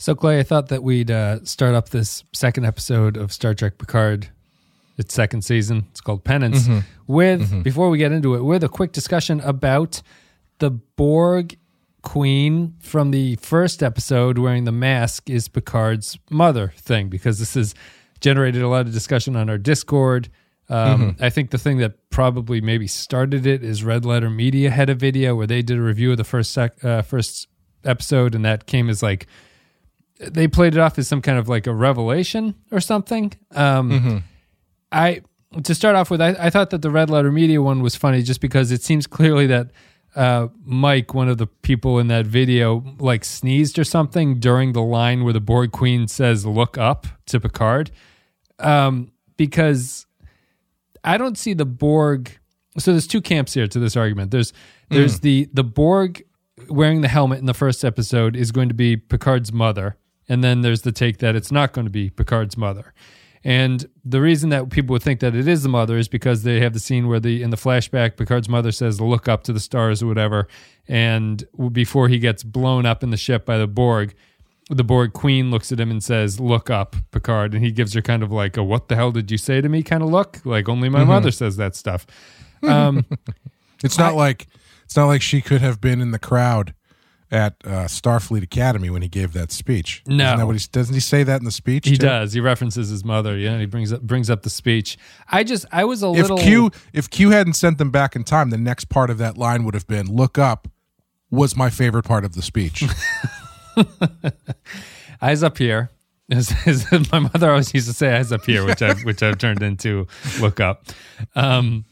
So, Clay, I thought that we'd uh, start up this second episode of Star Trek Picard, its second season. It's called Penance. With, before we get into it, with a quick discussion about the Borg queen from the first episode wearing the mask is Picard's mother thing, because this has generated a lot of discussion on our Discord. Um, I think the thing that probably maybe started it is Red Letter Media had a video where they did a review of the first sec- uh, first episode, and that came as like they played it off as some kind of like a revelation or something. Um, I to start off with, I, I thought that the Red Letter Media one was funny just because it seems clearly that uh, Mike, one of the people in that video, like sneezed or something during the line where the Borg Queen says "look up" to Picard, um, because I don't see the Borg. So there's two camps here to this argument. There's there's the the Borg wearing the helmet in the first episode is going to be Picard's mother, and then there's the take that it's not going to be Picard's mother. And the reason that people would think that it is the mother is because they have the scene where the in the flashback Picard's mother says look up to the stars or whatever, and before he gets blown up in the ship by the Borg, the Borg queen looks at him and says, "Look up, Picard," and he gives her kind of like a "What the hell did you say to me?" kind of look, like only my mother says that stuff. Um, It's not I- like it's not like she could have been in the crowd at uh, Starfleet Academy when he gave that speech. No. Isn't that what he, doesn't he say that in the speech? he too? does. He references his mother. Yeah, he brings up brings up the speech. I just I was a If little Q if Q hadn't sent them back in time, the next part of that line would have been "Look up." Was my favorite part of the speech. eyes up here. My mother always used to say, eyes up here, which I've which I've turned into look up. Um,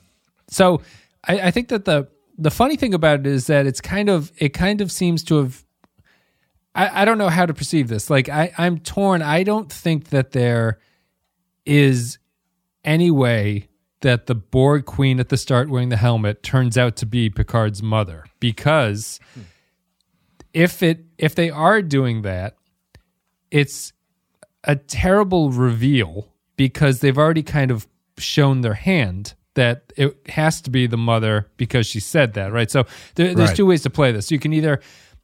so I, I think that the the funny thing about it is that it's kind of it kind of seems to have. I, I don't know how to perceive this. Like I, I'm torn. I don't think that there is any way that the Borg queen at the start wearing the helmet turns out to be Picard's mother because if it if they are doing that, it's a terrible reveal because they've already kind of shown their hand that it has to be the mother because she said that, right? So there, there's Right. two ways to play this. You can either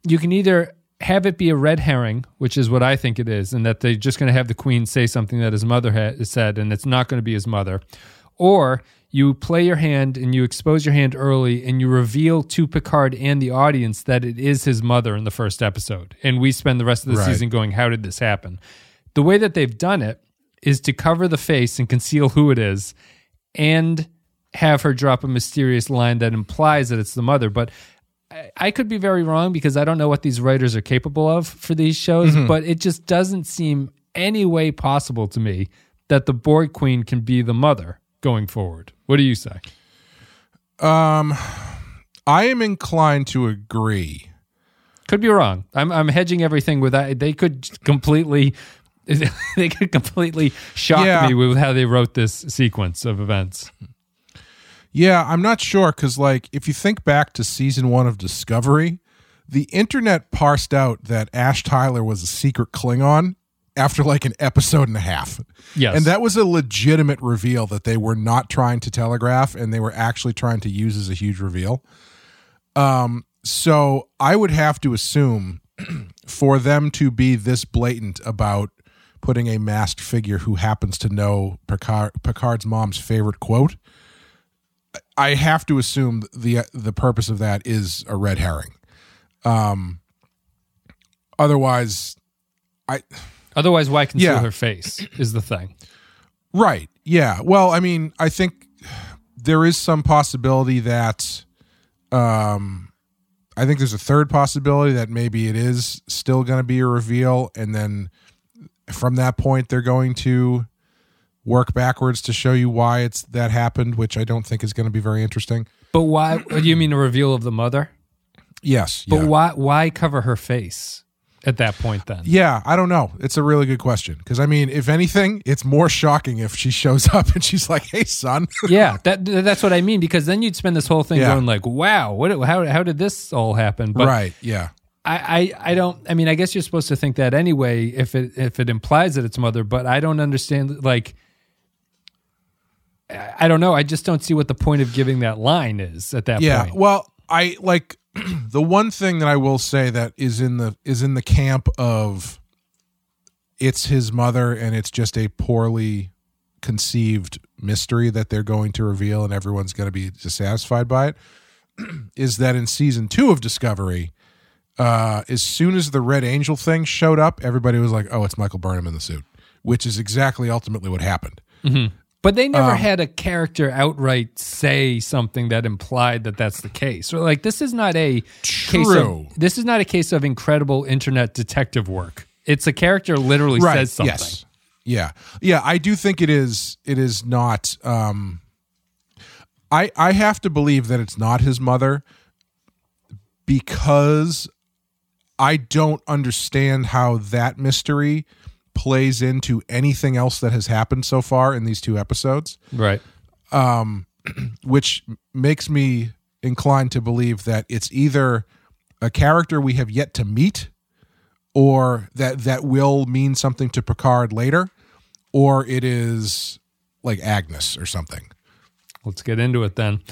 you can either have it be a red herring, which is what I think it is, and that they're just going to have the queen say something that his mother ha- said, and it's not going to be his mother, or you play your hand and you expose your hand early and you reveal to Picard and the audience that it is his mother in the first episode. And we spend the rest of the Right. season going, How did this happen? The way that they've done it is to cover the face and conceal who it is and have her drop a mysterious line that implies that it's the mother. But I, I could be very wrong because I don't know what these writers are capable of for these shows, but it just doesn't seem any way possible to me that the Borg Queen can be the mother going forward. What do you say? um, I am inclined to agree. Could be wrong. I'm I'm hedging everything with that. They could completely they could completely shock Yeah. me with how they wrote this sequence of events. Yeah, I'm not sure because, like, if you think back to season one of Discovery, the internet parsed out that Ash Tyler was a secret Klingon after like an episode and a half. Yes. And that was a legitimate reveal that they were not trying to telegraph and they were actually trying to use as a huge reveal. Um, so I would have to assume for them to be this blatant about putting a masked figure who happens to know Picard, Picard's mom's favorite quote, I have to assume the the purpose of that is a red herring. Um, otherwise, I Otherwise, why conceal Yeah. her face is the thing. Right. Yeah. Well, I mean, I think there is some possibility that um I think there's a third possibility that maybe it is still going to be a reveal and then from that point they're going to work backwards to show you why it's that happened, which I don't think is going to be very interesting. But why? Do you mean a reveal of the mother? Yes. But yeah. why? Why cover her face at that point? Then Yeah, I don't know. It's a really good question because I mean, if anything, it's more shocking if she shows up and she's like, "Hey, son." yeah, that that's what I mean. Because then you'd spend this whole thing Yeah. going like, "Wow, what? How how did this all happen?" But right. Yeah. I, I I don't. I mean, I guess you're supposed to think that anyway if it if it implies that it's mother. But I don't understand. Like, I don't know. I just don't see what the point of giving that line is at that yeah point. Yeah. Well i like the one thing that i will say that is in the is in the camp of it's his mother and it's just a poorly conceived mystery that they're going to reveal and everyone's going to be dissatisfied by it is that in season two of Discovery, uh, as soon as the Red Angel thing showed up, everybody was like, "Oh, it's Michael Burnham in the suit," which is exactly ultimately what happened. Mm-hmm. But they never Um, had a character outright say something that implied that that's the case. So, like, this is not a case True. of this is not a case of incredible internet detective work. It's a character literally says something. Yes. Yeah. Yeah, I do think it is it is not um I I have to believe that it's not his mother because I don't understand how that mystery plays into anything else that has happened so far in these two episodes, Right. Um, which makes me inclined to believe that it's either a character we have yet to meet or that that will mean something to Picard later or it is like Agnes or something. Let's get into it then.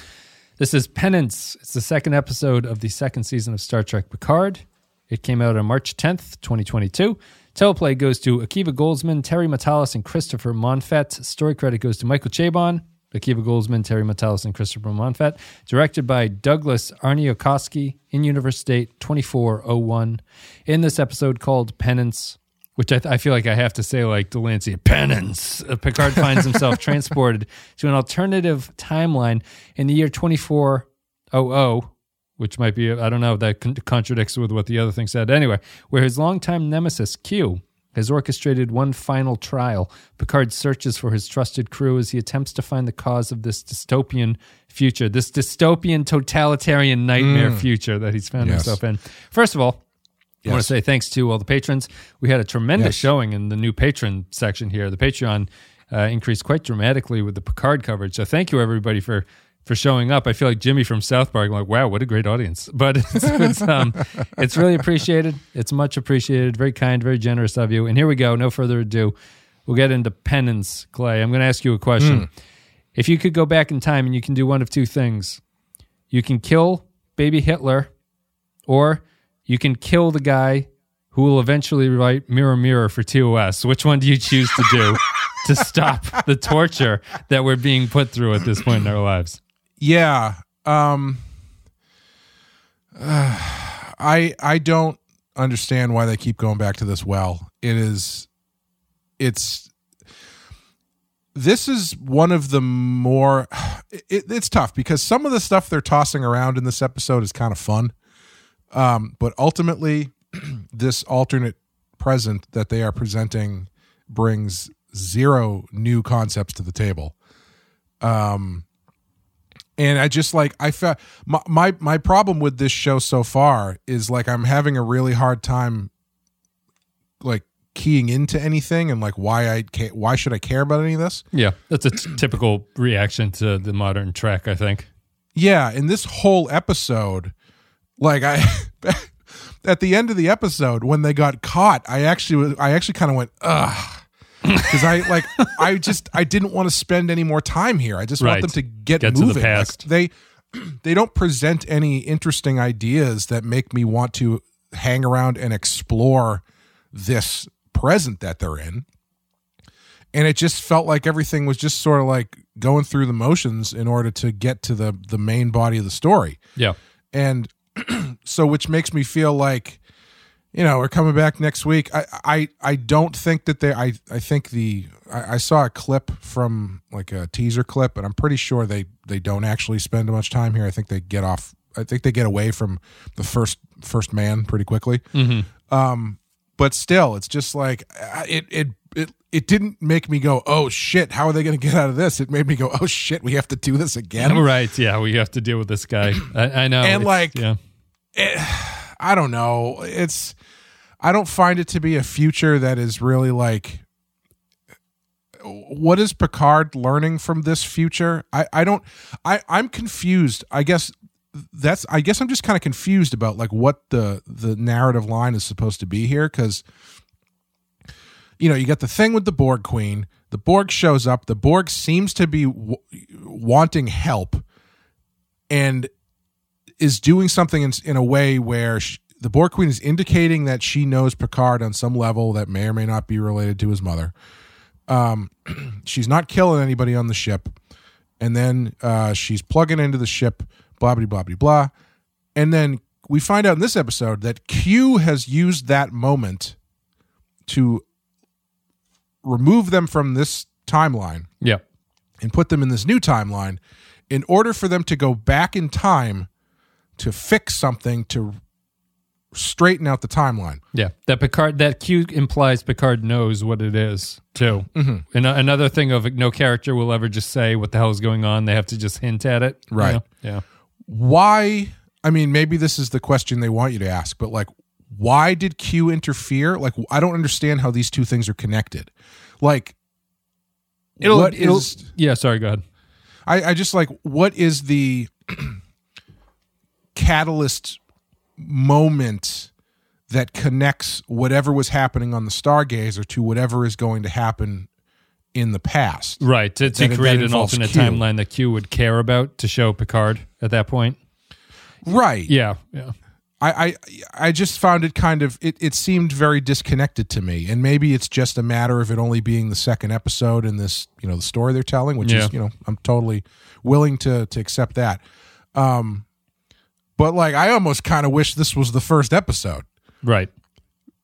This is Penance. It's the second episode of the second season of Star Trek Picard. It came out on March 10th, 2022. Teleplay goes to Akiva Goldsman, Terry Matalas, and Christopher Monfett. Story credit goes to Michael Chabon, Akiva Goldsman, Terry Matalas, and Christopher Monfett. Directed by Douglas Aarniokoski in Universe State 2401. In this episode called Penance, which I, th- I feel like I have to say, like Delancey, penance. Uh, Picard finds himself transported to an alternative timeline in the year 2400, which might be, I don't know, that con- contradicts with what the other thing said. Anyway, where his longtime nemesis, Q, has orchestrated one final trial. Picard searches for his trusted crew as he attempts to find the cause of this dystopian future, this dystopian totalitarian nightmare future that he's found Yes. himself in. First of all, I want to say thanks to all the patrons. We had a tremendous Yes. showing in the new patron section here. The Patreon uh, increased quite dramatically with the Picard coverage. So thank you everybody for for showing up. I feel like Jimmy from South Park. I'm like, wow, what a great audience! But it's it's, um, it's really appreciated. It's much appreciated. Very kind, very generous of you. And here we go. No further ado. We'll get into penance, Clay. I'm going to ask you a question. If you could go back in time and you can do one of two things, you can kill baby Hitler, or you can kill the guy who will eventually write Mirror Mirror for TOS. Which one do you choose to do to stop the torture that we're being put through at this point in our lives? Yeah. Um I I don't understand why they keep going back to this well. It is it's this is one of the more it, it's tough because some of the stuff they're tossing around in this episode is kind of fun. Um but ultimately this alternate present that they are presenting brings zero new concepts to the table. Um and I just like I felt my, my my problem with this show so far is like I'm having a really hard time like keying into anything and like why I ca- why should I care about any of this? Yeah, that's a t- typical reaction to the modern Trek, I think. Yeah, in this whole episode, like I at the end of the episode when they got caught, I actually was I actually kind of went ugh because I like I just I didn't want to spend any more time here. I just Right. want them to get, Get to the moving. Like, they they don't present any interesting ideas that make me want to hang around and explore this present that they're in. And it just felt like everything was just sort of like going through the motions in order to get to the the main body of the story Yeah. and so which makes me feel like you know we're coming back next week i i i don't think that they i i think the I, I saw a clip from like a teaser clip and i'm pretty sure they they don't actually spend much time here i think they get off i think they get away from the first first man pretty quickly um but still it's just like it it it it didn't make me go oh shit how are they going to get out of this it made me go oh shit we have to do this again Right. Yeah, we have to deal with this guy. I, I know. And, like, yeah. I don't know. It's I don't find it to be a future that is really like what is Picard learning from this future? I I don't I I'm confused. I guess that's I guess I'm just kind of confused about like what the the narrative line is supposed to be here cuz you know, you got the thing with the Borg queen. The Borg shows up. The Borg seems to be w- wanting help and is doing something in, in a way where sh- the Borg Queen is indicating that she knows Picard on some level that may or may not be related to his mother. Um, she's not killing anybody on the ship, and then uh, she's plugging into the ship. Blah blah blah blah blah, and then we find out in this episode that Q has used that moment to remove them from this timeline Yeah. and put them in this new timeline in order for them to go back in time to fix something to straighten out the timeline. Yeah. That Picard, that Q implies Picard knows what it is, too. Mm-hmm. And a- another thing of no character will ever just say what the hell is going on. They have to just hint at it. you Right. know? Yeah. Why? I mean, maybe this is the question they want you to ask, but like, why did Q interfere? Like, I don't understand how these two things are connected. Like, what it'll- is- yeah. Sorry. Go ahead. I, I just like what is the catalyst moment that connects whatever was happening on the Stargazer to whatever is going to happen in the past. Right. To, to That- create that an alternate Q. timeline that Q would care about to show Picard at that point. Right. Yeah. Yeah. I, I I just found it kind of it, it seemed very disconnected to me. And maybe it's just a matter of it only being the second episode in this, you know, the story they're telling, which Yeah. is, you know, I'm totally willing to to accept that. Um but like I almost kind of wish this was the first episode. Right.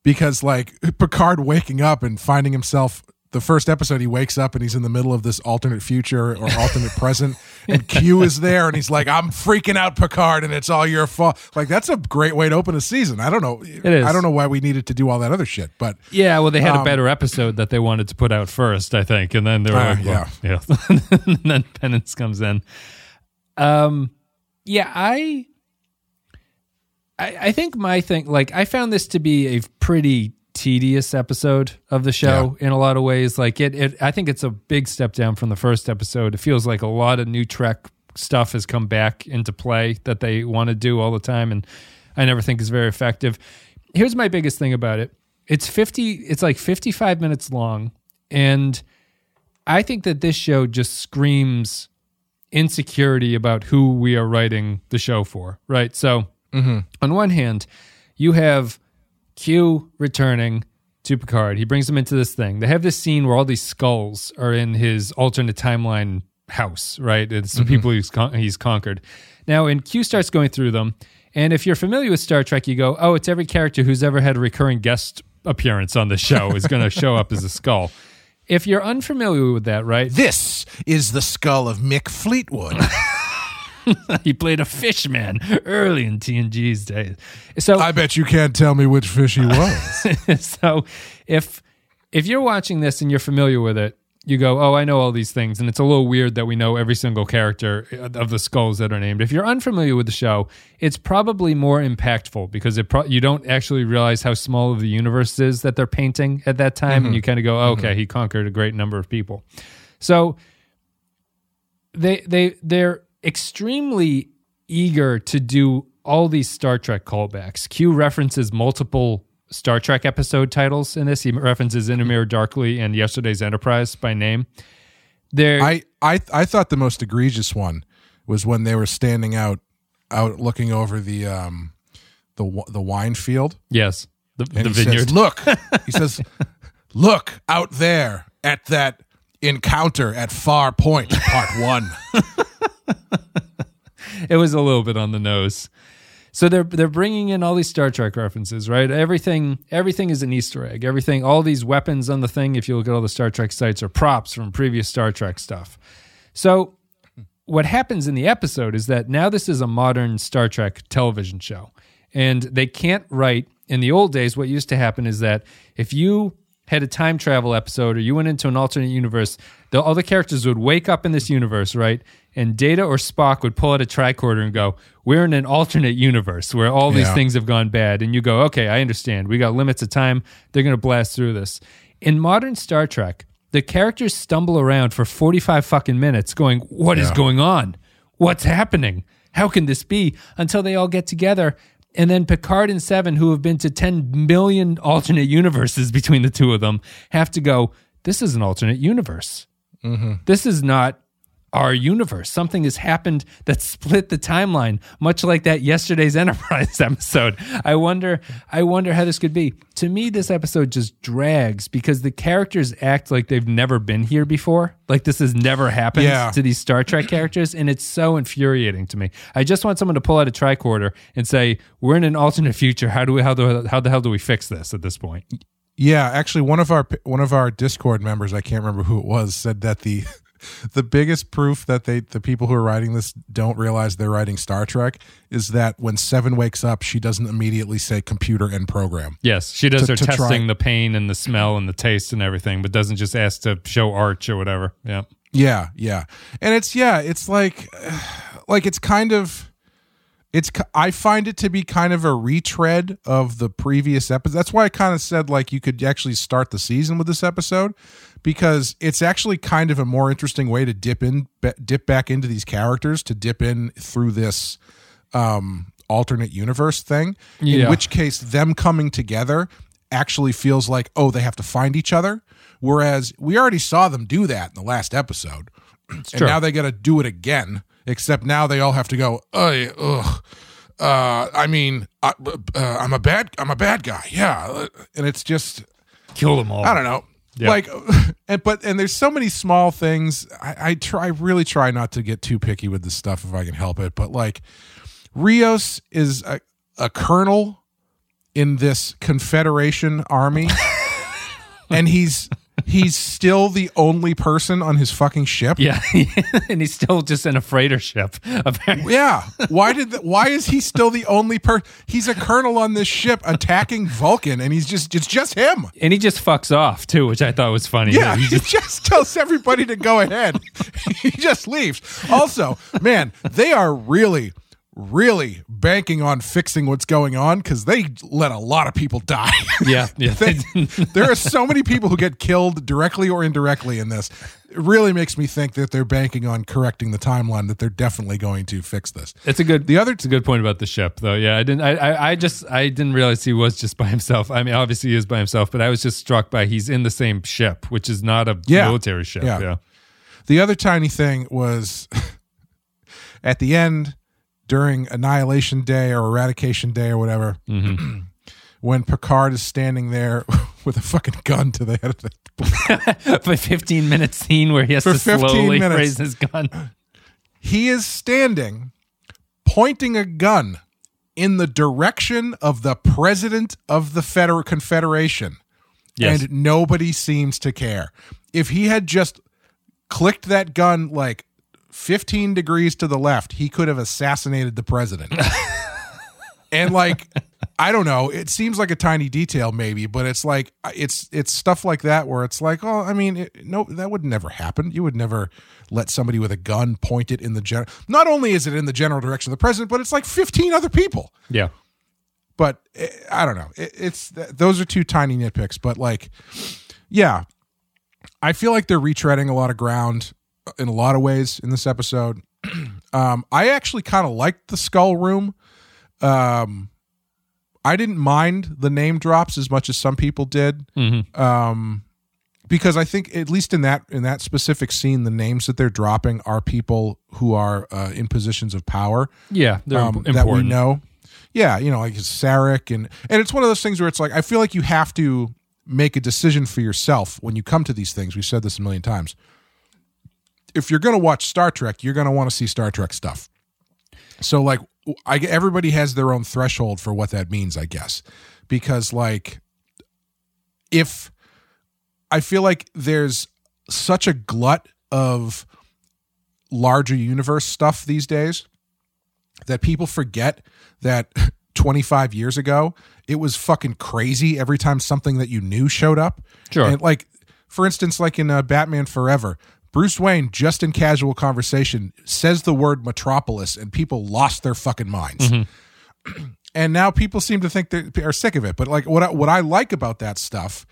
because like Picard waking up and finding himself the first episode he wakes up and he's in the middle of this alternate future or alternate present and Q is there and he's like I'm freaking out Picard and it's all your fault like that's a great way to open a season I don't know It is. I don't know why we needed to do all that other shit but Yeah, well, they had a Um, better episode that they wanted to put out first, I think, and then they were Ah, like, well, yeah, and then Penance comes in. Um, yeah, I, I, I think my thing, like, I found this to be a pretty tedious episode of the show in a lot of ways. Like, it, it, I think it's a big step down from the first episode. It feels like a lot of new Trek stuff has come back into play that they want to do all the time, and I never think is very effective. Here's my biggest thing about it. It's 50 it's like 55 minutes long and I think that this show just screams insecurity about who we are writing the show for, right? So, Mm-hmm. on one hand, you have Q returning to Picard. He brings him into this thing. They have this scene where all these skulls are in his alternate timeline house, right? It's the mm-hmm. people he's con- he's conquered. Now, and Q starts going through them, and if you're familiar with Star Trek, you go, "Oh, it's every character who's ever had a recurring guest appearance on the show is going to show up as a skull." If you're unfamiliar with that, right? this is the skull of Mick Fleetwood he played a fishman early in TNG's days. So I bet you can't tell me which fish he was so if if you're watching this and you're familiar with it, you go, "Oh, I know all these things," and it's a little weird that we know every single character of the skulls that are named. If you're unfamiliar with the show, it's probably more impactful because it pro- you don't actually realize how small of the universe is that they're painting at that time, and mm-hmm. you kind of go, oh, "Okay, mm-hmm. he conquered a great number of people." So they they they're extremely eager to do all these Star Trek callbacks. Q references multiple Star Trek episode titles in this. He references In a Mirror Darkly and Yesterday's Enterprise by name. There, I, I I thought the most egregious one was when they were standing out out looking over the um the the wine field yes, the, the he vineyard. says, "Look," he says, "Look out there at that encounter at Farpoint, Part One." it was a little bit on the nose. So they're they're bringing in all these Star Trek references, right? Everything everything is an Easter egg. Everything, all these weapons on the thing. If you look at all the Star Trek sites, are props from previous Star Trek stuff. So what happens in the episode is that now this is a modern Star Trek television show, and they can't write. In the old days, what used to happen is that if you had a time travel episode or you went into an alternate universe, the other characters would wake up in this universe, right? And Data or Spock would pull out a tricorder and go, "We're in an alternate universe where all these Yeah. things have gone bad." And you go, "Okay, I understand. We got limits of time. They're going to blast through this." In modern Star Trek, the characters stumble around for 45 fucking minutes going, "What is Yeah. going on? What's happening? How can this be?" Until they all get together. And then Picard and Seven, who have been to 10 million alternate universes between the two of them, have to go, This is an alternate universe. Mm-hmm. This is not our universe. Something has happened that split the timeline, much like that yesterday's Enterprise episode. I wonder, I wonder how this could be. To me, this episode just drags because the characters act like they've never been here before. Like this has never happened Yeah. to these Star Trek characters, and it's so infuriating to me. I just want someone to pull out a tricorder and say, "We're in an alternate future. How do we? How the how the hell do we fix this at this point?" Yeah, actually, one of our one of our Discord members, I can't remember who it was, said that the the biggest proof that they the people who are writing this don't realize they're writing Star Trek is that when Seven wakes up, she doesn't immediately say computer and program. Yes, she does To- her to try- testing the pain and the smell and the taste and everything, but doesn't just ask to show arch or whatever. Yeah. Yeah, yeah, and it's yeah, it's like like it's kind of it's I find it to be kind of a retread of the previous episode. That's why I kind of said like you could actually start the season with this episode because it's actually kind of a more interesting way to dip in dip back into these characters to dip in through this um alternate universe thing. Yeah. In which case them coming together actually feels like oh they have to find each other whereas we already saw them do that in the last episode and now they got to do it again except now they all have to go "Ugh, uh i mean I, uh, i'm a bad i'm a bad guy. Yeah. And it's just Kill them all. i don't know. Yeah. like and but and there's so many small things. I, I try I really try not to get too picky with the stuff if i can help it. But like rios is a, a colonel in this confederation army and he's he's still the only person on his fucking ship Yeah. and he's still just in a freighter ship. Apparently. Yeah. Why did? The, why is he still the only per? He's a colonel on this ship attacking Vulcan, and he's just it's just him. And he just fucks off too, which I thought was funny. Yeah, He he just- just tells everybody to go ahead. he just leaves. Also, man, they are really, really banking on fixing what's going on because they let a lot of people die. yeah. Yeah. They- there are so many people who get killed directly or indirectly in this. It really makes me think that they're banking on correcting the timeline. That they're definitely going to fix this. It's a good. The other It's a good point about the ship, though. Yeah, I didn't. I, I, I just. I didn't realize he was just by himself. I mean, obviously he is by himself, but I was just struck by he's in the same ship, which is not a Yeah. military ship. Yeah. Yeah. The other tiny thing was at the end during Annihilation Day or Eradication Day or whatever, Mm-hmm. when Picard is standing there with a fucking gun to the head of the. For 15 minute scene where he has For to 15 slowly minutes. raise his gun. He is standing, pointing a gun in the direction of the president of the Feder- Confederation. Yes. and nobody seems to care. If he had just clicked that gun like 15 degrees to the left, he could have assassinated the president. and like I don't know, it seems like a tiny detail maybe, but it's like it's it's stuff like that where it's like, oh, I mean, it, no that would never happen. You would never let somebody with a gun point it in the general. Not only is it in the general direction of the president, but it's like 15 other people Yeah. but eh, I don't know. It, it's those are two tiny nitpicks, but like, yeah, I feel like they're retreading a lot of ground in a lot of ways in this episode. um, I actually kind of liked the skull room. Um, I didn't mind the name drops as much as some people did. Mhm. Um, because I think at least in that in that specific scene, the names that they're dropping are people who are uh, in positions of power Yeah. They're um, important. that we know. Yeah, you know, like Sarek and and it's one of those things where it's like I feel like you have to make a decision for yourself when you come to these things. We've said this a million times. If you're going to watch Star Trek, you're going to want to see Star Trek stuff. So like I everybody has their own threshold for what that means, I guess. Because like if I feel like there's such a glut of larger universe stuff these days that people forget that 25 years ago it was fucking crazy every time something that you knew showed up Sure. and like for instance like in uh, batman forever bruce wayne just in casual conversation says the word metropolis and people lost their fucking minds and now people seem to think they are sick of it but like what I, what I like about that stuff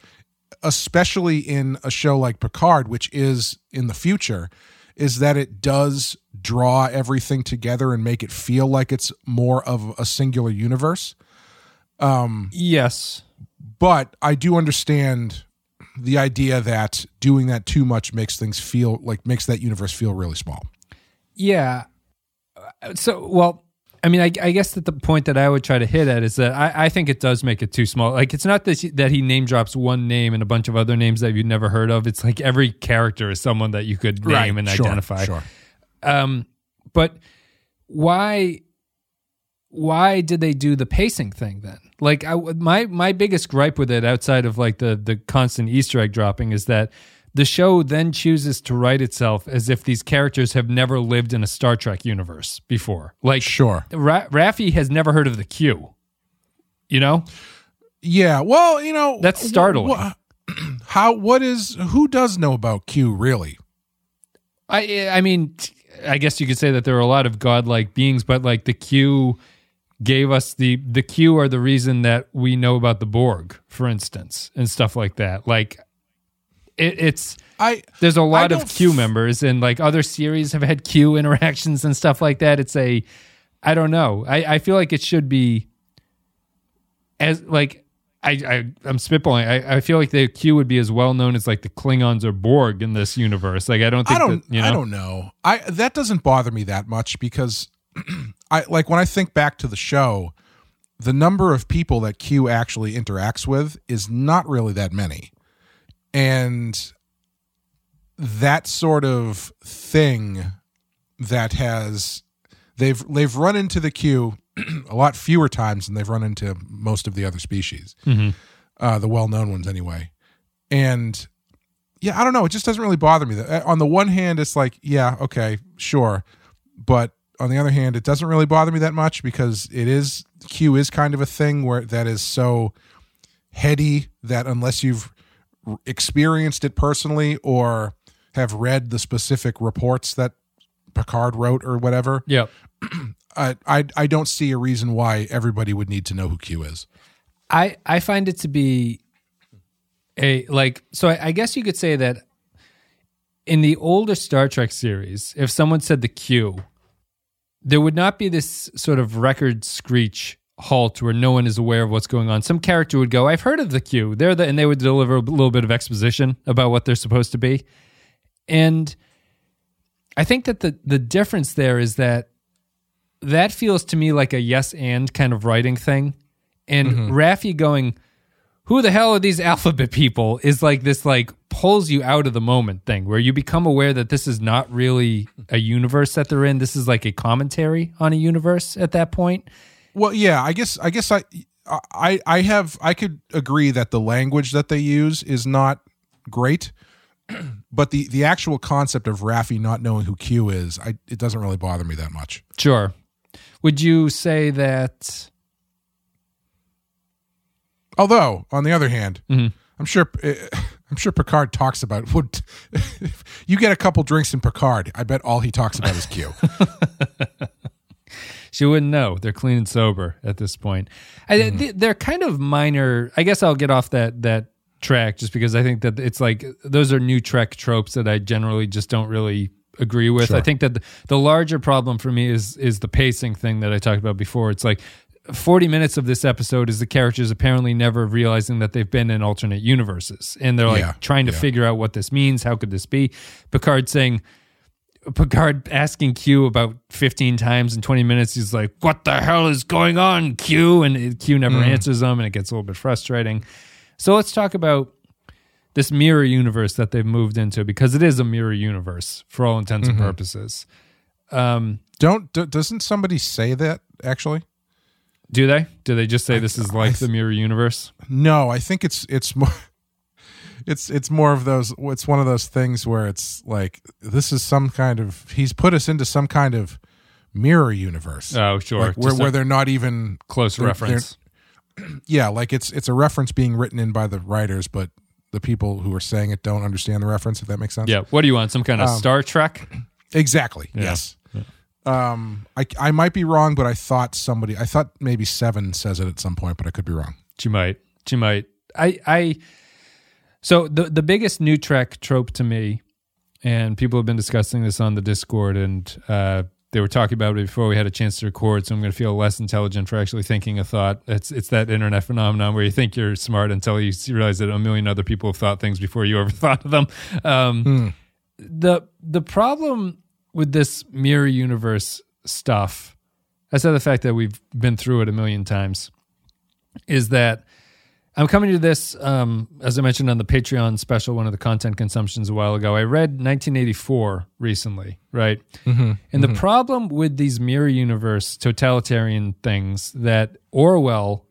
especially in a show like Picard, which is in the future, is that it does draw everything together and make it feel like it's more of a singular universe. Um, yes. But I do understand the idea that doing that too much makes things feel like makes that universe feel really small. Yeah. Uh, So, well, I mean, I, I guess that the point that I would try to hit at is that I, I think it does make it too small. Like, it's not that he, that he name drops one name and a bunch of other names that you've never heard of. It's like every character is someone that you could name and Sure, identify. Sure. Um, but why? Why did they do the pacing thing then? Like, I, my my biggest gripe with it, outside of like the the constant Easter egg dropping, is that the show then chooses to write itself as if these characters have never lived in a Star Trek universe before. Like, Sure. Ra- Raffi has never heard of the Q. You know, Yeah. Well, you know, That's wh- startling. wh- how? What is? Who does know about Q? Really? I I mean, I guess you could say that there are a lot of godlike beings, but like the Q gave us the the Q are the reason that we know about the Borg, for instance, and stuff like that. Like it, it's I. there's a lot of Q f- members, and like other series have had Q interactions and stuff like that. It's a I don't know. I I feel like it should be as like. I, I I'm spitballing. I, I feel like the Q would be as well known as like the Klingons or Borg in this universe. Like I don't think I don't. that, you know I don't know. I that doesn't bother me that much because I like when I think back to the show, the number of people that Q actually interacts with is not really that many, and that sort of thing that has they've they've run into the Q a lot fewer times than they've run into most of the other species, uh, the well known ones anyway, and yeah, I don't know. It just doesn't really bother me. Uh, On the one hand, it's like, yeah, okay, sure, but on the other hand, it doesn't really bother me that much because it is Q is kind of a thing where that is so heady that unless you've experienced it personally or have read the specific reports that Picard wrote or whatever, Yeah. I I, I don't see a reason why everybody would need to know who Q is. I I find it to be a like so I, I guess you could say that in the older Star Trek series, if someone said the Q, there would not be this sort of record screech halt where no one is aware of what's going on. Some character would go, "I've heard of the Q." They're the and they would deliver a little bit of exposition about what they're supposed to be, and I think that the the difference there is that that feels to me like a yes and kind of writing thing. And mm-hmm. Raffi going, who the hell are these alphabet people is like this like pulls you out of the moment thing where you become aware that this is not really a universe that they're in. This is like a commentary on a universe at that point. Well, yeah, I guess I guess I I I have I could agree that the language that they use is not great, but the the actual concept of Raffi not knowing who Q is, I it doesn't really bother me that much. Sure. Would you say that Although, on the other hand, Mm-hmm. I'm sure eh, I'm sure Picard talks about would you get a couple drinks in Picard, I bet all he talks about is Q. she wouldn't know? They're clean and sober at this point. I, they- They're kind of minor. I guess I'll get off that that track just because I think that it's like those are new Trek tropes that I generally just don't really agree with. I think that the, the larger problem for me is is the pacing thing that I talked about before. It's like 40 minutes of this episode is the characters apparently never realizing that they've been in alternate universes and they're like Yeah, trying to yeah. figure out what this means. How could this be? Picard saying Picard asking Q about 15 times in 20 minutes. He's like, What the hell is going on, Q? And Q never answers them, and it gets a little bit frustrating. So let's talk about this mirror universe that they've moved into because it is a mirror universe for all intents and purposes. Um, Don't d- doesn't somebody say that actually? Do they? Do they just say this is like I- the mirror universe? No, I think it's it's more it's it's more of those it's one of those things where it's like this is some kind of he's put us into some kind of mirror universe. Oh, sure. like where, where they're not even close they're- reference. yeah, like it's it's a reference being written in by the writers, but the people who are saying it don't understand the reference. If that makes sense. Yeah. What do you want? Some kind Um, of Star Trek? exactly. Yes. Um, I I might be wrong, but I thought somebody I thought maybe Seven says it at some point, but I could be wrong. She might. She might. I. I. So the the biggest new Trek trope to me, and people have been discussing this on the Discord, and uh, they were talking about it before we had a chance to record. So I'm going to feel less intelligent for actually thinking a thought. It's it's that internet phenomenon where you think you're smart until you realize that a million other people have thought things before you ever thought of them. Um, The the problem with this mirror universe stuff, aside the fact that we've been through it a million times, is that I'm coming to this, um, as I mentioned on the Patreon special, one of the content consumptions a while ago. I read 1984 recently, right? Mm-hmm. And the problem with these mirror universe totalitarian things that Orwell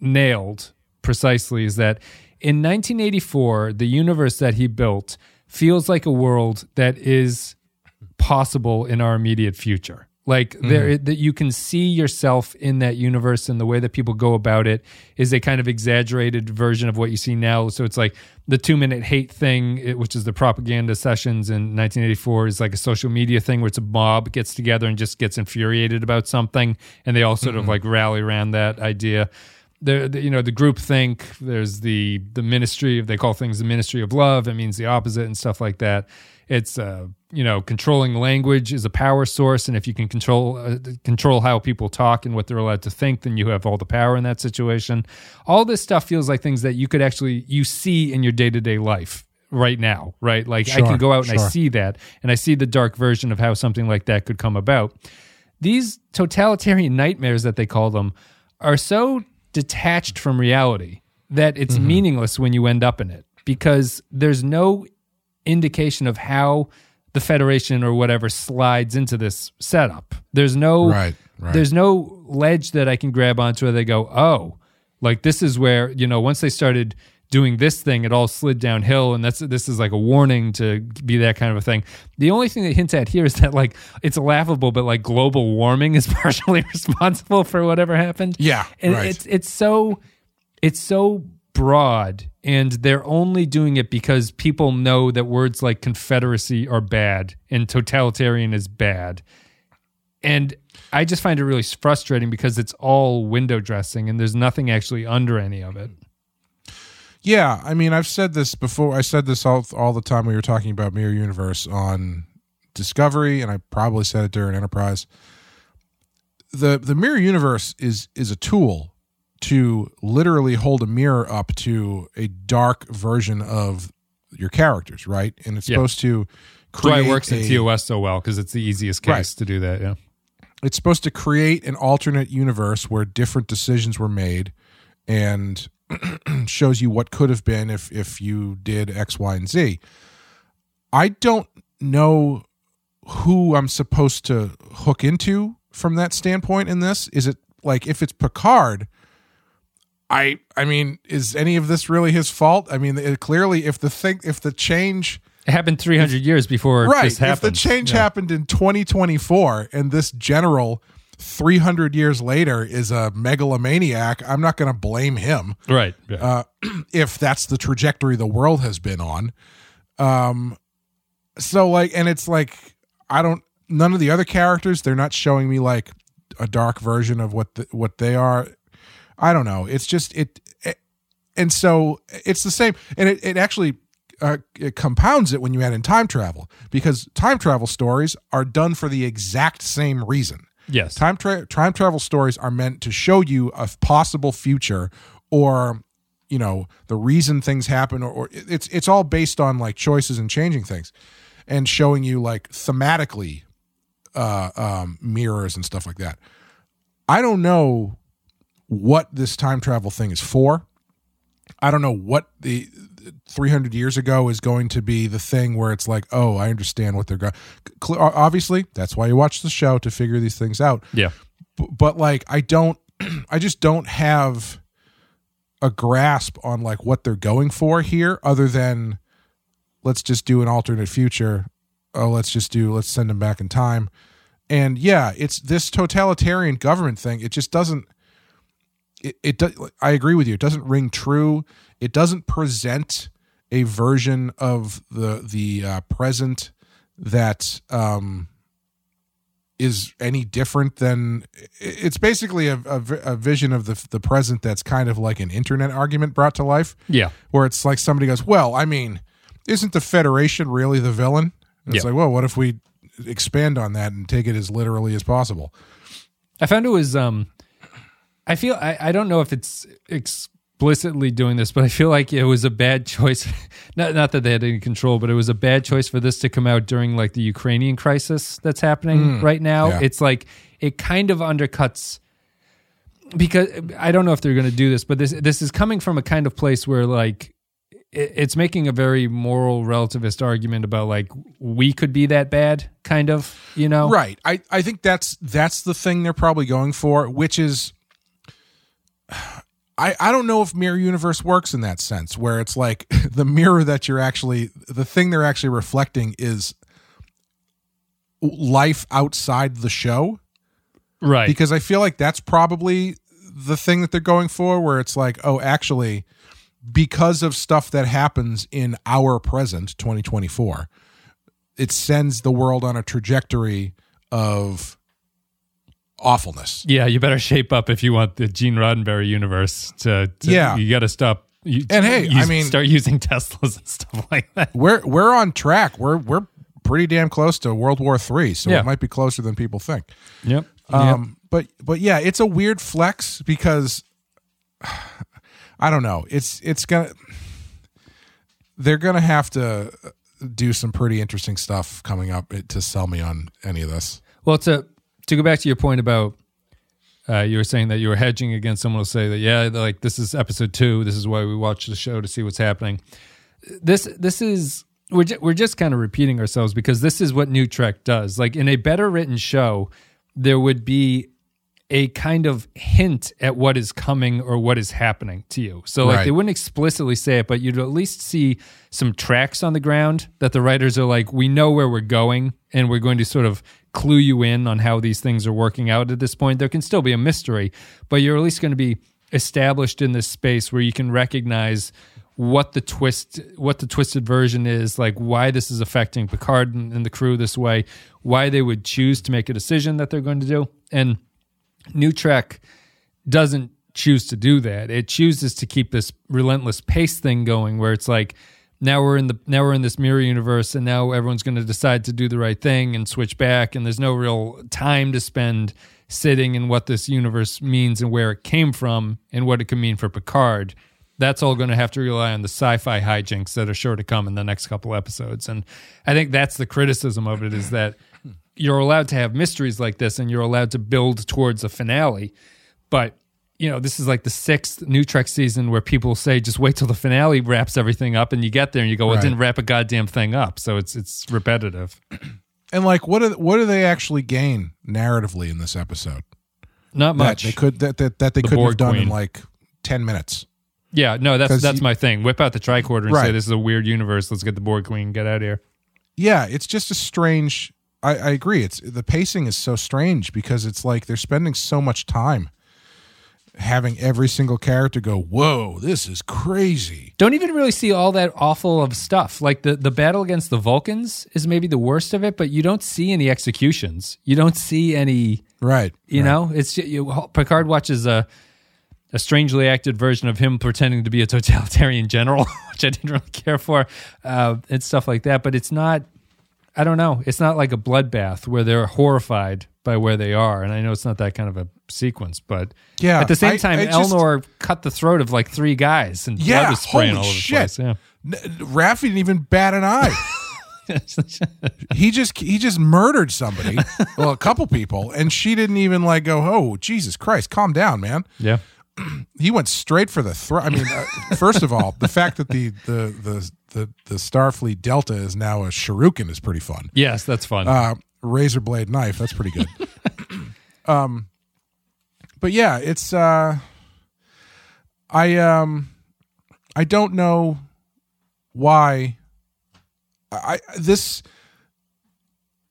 nailed precisely is that in 1984, the universe that he built feels like a world that is possible in our immediate future. Like mm-hmm. there, that you can see yourself in that universe, and the way that people go about it is a kind of exaggerated version of what you see now. So it's like the two-minute hate thing, which is the propaganda sessions in 1984, is like a social media thing where it's a mob gets together and just gets infuriated about something, and they all sort mm-hmm. of like rally around that idea the, the, you know the group think there's the the ministry they call things the ministry of love it means the opposite and stuff like that it's uh you know controlling language is a power source and if you can control uh, control how people talk and what they're allowed to think then you have all the power in that situation all this stuff feels like things that you could actually you see in your day-to-day life right now right like sure, i can go out and sure. i see that and i see the dark version of how something like that could come about these totalitarian nightmares that they call them are so detached from reality that it's mm-hmm. meaningless when you end up in it because there's no indication of how the federation or whatever slides into this setup. There's no right, right. there's no ledge that I can grab onto where they go, "Oh, like this is where, you know, once they started doing this thing, it all slid downhill, and that's this is like a warning to be that kind of a thing. The only thing that hints at here is that like it's laughable, but like global warming is partially responsible for whatever happened. Yeah, and right. it's it's so it's so broad, and they're only doing it because people know that words like confederacy are bad and totalitarian is bad, and I just find it really frustrating because it's all window dressing and there's nothing actually under any of it. Yeah, I mean, I've said this before. I said this all all the time we were talking about Mirror Universe on Discovery, and I probably said it during Enterprise. the The Mirror Universe is is a tool to literally hold a mirror up to a dark version of your characters, right? And it's yeah. supposed to create. That's why it works a, in TOS so well because it's the easiest case right. to do that. Yeah, it's supposed to create an alternate universe where different decisions were made, and shows you what could have been if if you did X, Y, and Z. I don't know who I'm supposed to hook into from that standpoint in this. Is it like if it's Picard? I I mean, is any of this really his fault? I mean, it, clearly, if the thing, if the change it happened 300 if, years before right, if the change yeah. happened in 2024 and this general 300 years later is a megalomaniac, I'm not going to blame him. Right. Yeah. Uh, if that's the trajectory the world has been on. Um, so, like, and it's like, I don't, none of the other characters, they're not showing me like a dark version of what, the, what they are. I don't know. It's just, it, it and so it's the same. And it, it actually, uh, it compounds it when you add in time travel because time travel stories are done for the exact same reason Yes. Time tra- time travel stories are meant to show you a possible future or you know the reason things happen or, or, it's it's all based on like choices and changing things and showing you like thematically uh um mirrors and stuff like that. I don't know what this time travel thing is for. I don't know what the 300 years ago is going to be the thing where it's like, oh, I understand what they're going. Obviously, that's why you watch the show to figure these things out. Yeah, B- but like, I don't, I just don't have a grasp on like what they're going for here, other than let's just do an alternate future. Oh, let's just do let's send them back in time. And yeah, it's this totalitarian government thing. It just doesn't. It, it does. I agree with you. It doesn't ring true it doesn't present a version of the the uh, present that um, is any different than it's basically a, a, a, vision of the the present that's kind of like an internet argument brought to life. Yeah, where it's like somebody goes, "Well, I mean, isn't the Federation really the villain?" And it's yeah. like, well, what if we expand on that and take it as literally as possible? I found it was um, I feel I, I don't know if it's, explicitly doing this, but I feel like it was a bad choice. not not that they had any control, but it was a bad choice for this to come out during like the Ukrainian crisis that's happening hmm. right now. yeah. It's like it kind of undercuts because I don't know if they're going to do this, but this this is coming from a kind of place where like it, it's making a very moral relativist argument about like we could be that bad, kind of, you know? Right. I, I think that's that's the thing they're probably going for, which is I, I don't know if mirror universe works in that sense, where it's like the mirror that you're actually the thing they're actually reflecting is life outside the show. Right. Because I feel like that's probably the thing that they're going for, where it's like, oh, actually, because of stuff that happens in our present, 2024, it sends the world on a trajectory of awfulness. Yeah, you better shape up if you want the Gene Roddenberry universe to. to Yeah. you got to stop. You, And hey, I mean- start using Teslas and stuff like that. We're we're on track. We're we're pretty damn close to World War Three, so Yeah. it might be closer than people think. Yep. Um, but but yeah, it's a weird flex because I don't know. It's it's gonna they're gonna have to do some pretty interesting stuff coming up to sell me on any of this. Well, to to go back to your point about uh, you were saying that you were hedging against someone will say that yeah, like this is episode two. This is why we watch the show to see what's happening. This this is we're ju- we're just kind of repeating ourselves because this is what New Trek does. Like in a better written show, there would be a kind of hint at what is coming or what is happening to you. So like Right. they wouldn't explicitly say it, but you'd at least see some tracks on the ground that the writers are like, we know where we're going and we're going to sort of clue you in on how these things are working out at this point. There can still be a mystery, but you're at least going to be established in this space where you can recognize what the twist what the twisted version is like why this is affecting picard and, and the crew this way why they would choose to make a decision that they're going to do and New Trek doesn't choose to do that. It chooses to keep this relentless pace thing going where it's like now we're in the now we're in this mirror universe and now everyone's going to decide to do the right thing and switch back and there's no real time to spend sitting in what this universe means and where it came from and what it could mean for Picard. That's all going to have to rely on the sci-fi hijinks that are sure to come in the next couple episodes. And I think that's the criticism of it is that you're allowed to have mysteries like this and you're allowed to build towards a finale. But, you know, this is like the sixth New Trek season where people say just wait till the finale wraps everything up and you get there and you go, well, it didn't wrap a goddamn thing up. So it's it's repetitive. And like, what do what do they actually gain narratively in this episode? Not That much. they could that that, that they The couldn't have done in like ten minutes. yeah, no, that's that's you- my thing. Whip out the tricorder and say this is a weird universe. Let's get the Borg Queen, get out of here. Yeah, it's just a strange. I, I agree. It's the pacing is so strange because it's like they're spending so much time having every single character go, "Whoa, this is crazy." don't even really see all that awful of stuff. Like the the battle against the Vulcans is maybe the worst of it, but you don't see any executions. You don't see any. Right. You right. know, it's you, Picard watches a a strangely acted version of him pretending to be a totalitarian general, which I didn't really care for, uh, and stuff like that. But it's not. I don't know. It's not like a bloodbath where they're horrified by where they are, and I know it's not that kind of a sequence, but Yeah, At the same time, I just- Elnor cut the throat of like three guys, and Yeah, blood was spraying all over shit. the place. Yeah. Raffi didn't even bat an eye. he just he just murdered somebody, well, a couple people, and she didn't even like go, "Oh, Jesus Christ, calm down, man." Yeah. He went straight for the throat. I mean, uh, first of all, the fact that the the the the the Starfleet Delta is now a Shuriken is pretty fun. Yes, that's fun. Uh, razor blade knife, that's pretty good. um, but yeah, it's uh, I um, I don't know why I this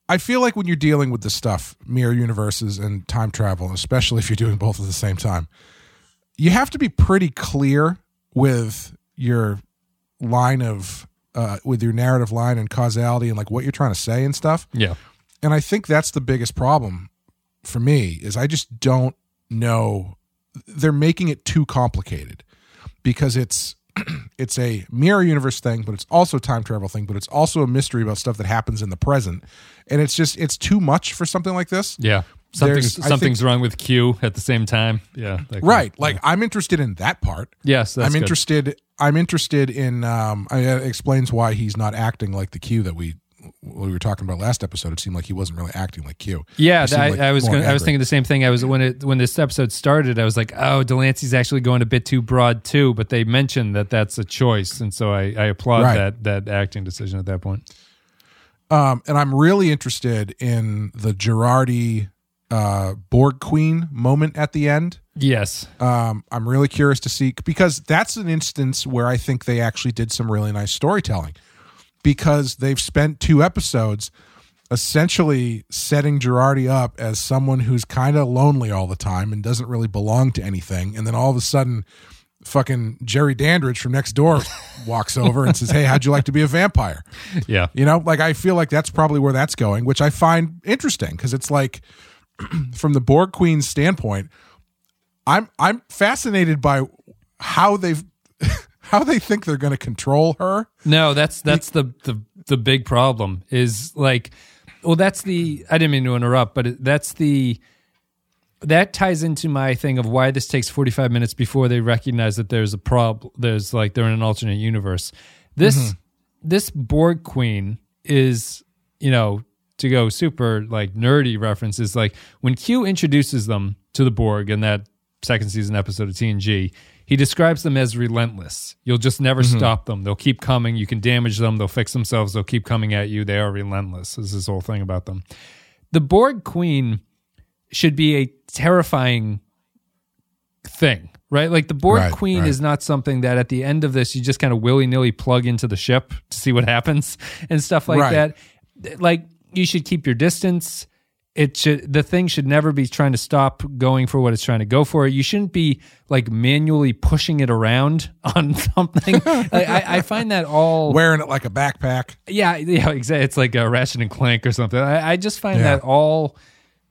I feel like when you're dealing with this stuff, mirror universes and time travel, especially if you're doing both at the same time, you have to be pretty clear with your line of uh, with your narrative line and causality and like what you're trying to say and stuff. yeah. And I think that's the biggest problem for me is I just don't know they're making it too complicated because it's it's a mirror universe thing, but it's also time travel thing, but it's also a mystery about stuff that happens in the present. And it's just it's too much for something like this. Yeah. something's there's- something's wrong with Q at the same time. Yeah, kind of- right. Like I'm interested in that part. yes, I'm good. I'm interested in. Um, I- it explains why he's not acting like the Q that we we were talking about last episode. It seemed like he wasn't really acting like Q. Yeah, seemed I, I was gonna, I was thinking the same thing. I was when it when this episode started, I was like, oh, de Lancie's actually going a bit too broad too. But they mentioned that that's a choice, and so I, I applaud Right. that that acting decision at that point. Um, and I'm really interested in the Jurati uh, Borg Queen moment at the end. Yes, Um, I'm really curious to see because that's an instance where I think they actually did some really nice storytelling because they've spent two episodes essentially setting Jurati up as someone who's kind of lonely all the time and doesn't really belong to anything. And then all of a sudden, fucking Jerry Dandridge from next door walks over and says, Hey, how'd you like to be a vampire? yeah, You know, like I feel like that's probably where that's going, which I find interesting because it's like from the Borg Queen's standpoint, I'm I'm fascinated by how they've how they think they're going to control her. No, that's that's the the the big problem is like well that's the I didn't mean to interrupt, but that's the that ties into my thing of why this takes 45 minutes before they recognize that there's a problem there's like they're in an alternate universe. This mm-hmm. this Borg queen is, you know, to go super like nerdy references like when Q introduces them to the Borg and that second season episode of TNG, he describes them as relentless. You'll just never mm-hmm. stop them. They'll keep coming. You can damage them. They'll fix themselves. They'll keep coming at you. They are relentless. Is this whole thing about them? The Borg Queen should be a terrifying thing, right? Like the Borg Right, Queen right. is not something that at the end of this you just kind of willy nilly plug into the ship to see what happens and stuff like Right. that. Like you should keep your distance. It should the thing should never be trying to stop going for what it's trying to go for. You shouldn't be like manually pushing it around on something. like, I, I find that all Wearing it like a backpack. yeah, yeah, exactly. It's like a Ratchet and clank or something. I, I just find Yeah. that all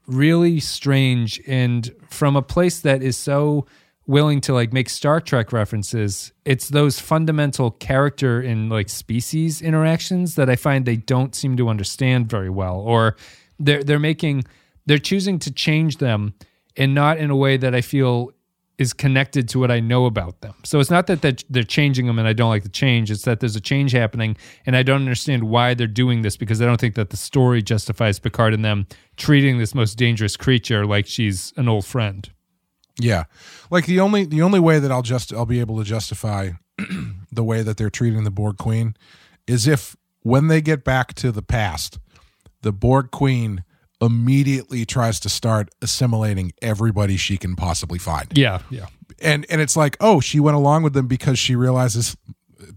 really strange and from a place that is so willing to like make Star Trek references, it's those fundamental character and like species interactions that I find they don't seem to understand very well. Or they're they're making they're choosing to change them and not in a way that I feel is connected to what I know about them. So it's not that they're, changing them and I don't like the change. It's that there's a change happening and I don't understand why they're doing this because I don't think that the story justifies Picard and them treating this most dangerous creature like she's an old friend. Yeah. Like the only the only way that I'll just I'll be able to justify the way that they're treating the Borg Queen is if when they get back to the past, the Borg Queen immediately tries to start assimilating everybody she can possibly find. Yeah, yeah. And and it's like, "Oh, she went along with them because she realizes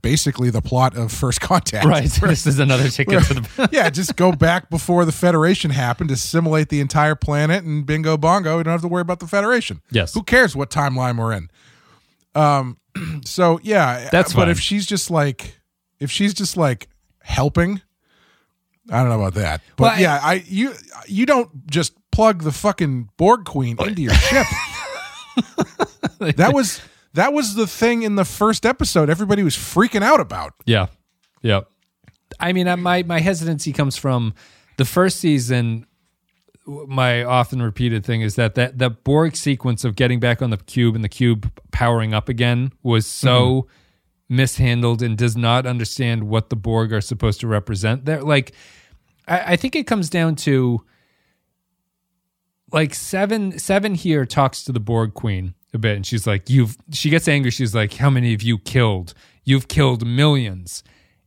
basically the plot of First Contact." Right. this is another ticket to the yeah, just go back before the Federation happened, assimilate the entire planet, and bingo bongo. We don't have to worry about the Federation. Yes. Who cares what timeline we're in? Um. So yeah, That's But fine. if she's just like, if she's just like helping, I don't know about that. But Well, yeah, I you you don't just plug the fucking Borg Queen oh, into your ship. that was that was the thing in the first episode. Everybody was freaking out about. Yeah. Yeah. I mean, my my hesitancy comes from the first season. My often repeated thing is that that the Borg sequence of getting back on the cube and the cube powering up again was so mm-hmm. mishandled and does not understand what the Borg are supposed to represent. They're like, I, I think it comes down to like seven seven here talks to the Borg Queen a bit, and she's like, "You've." She gets angry. She's like, "How many of you killed? You've killed millions.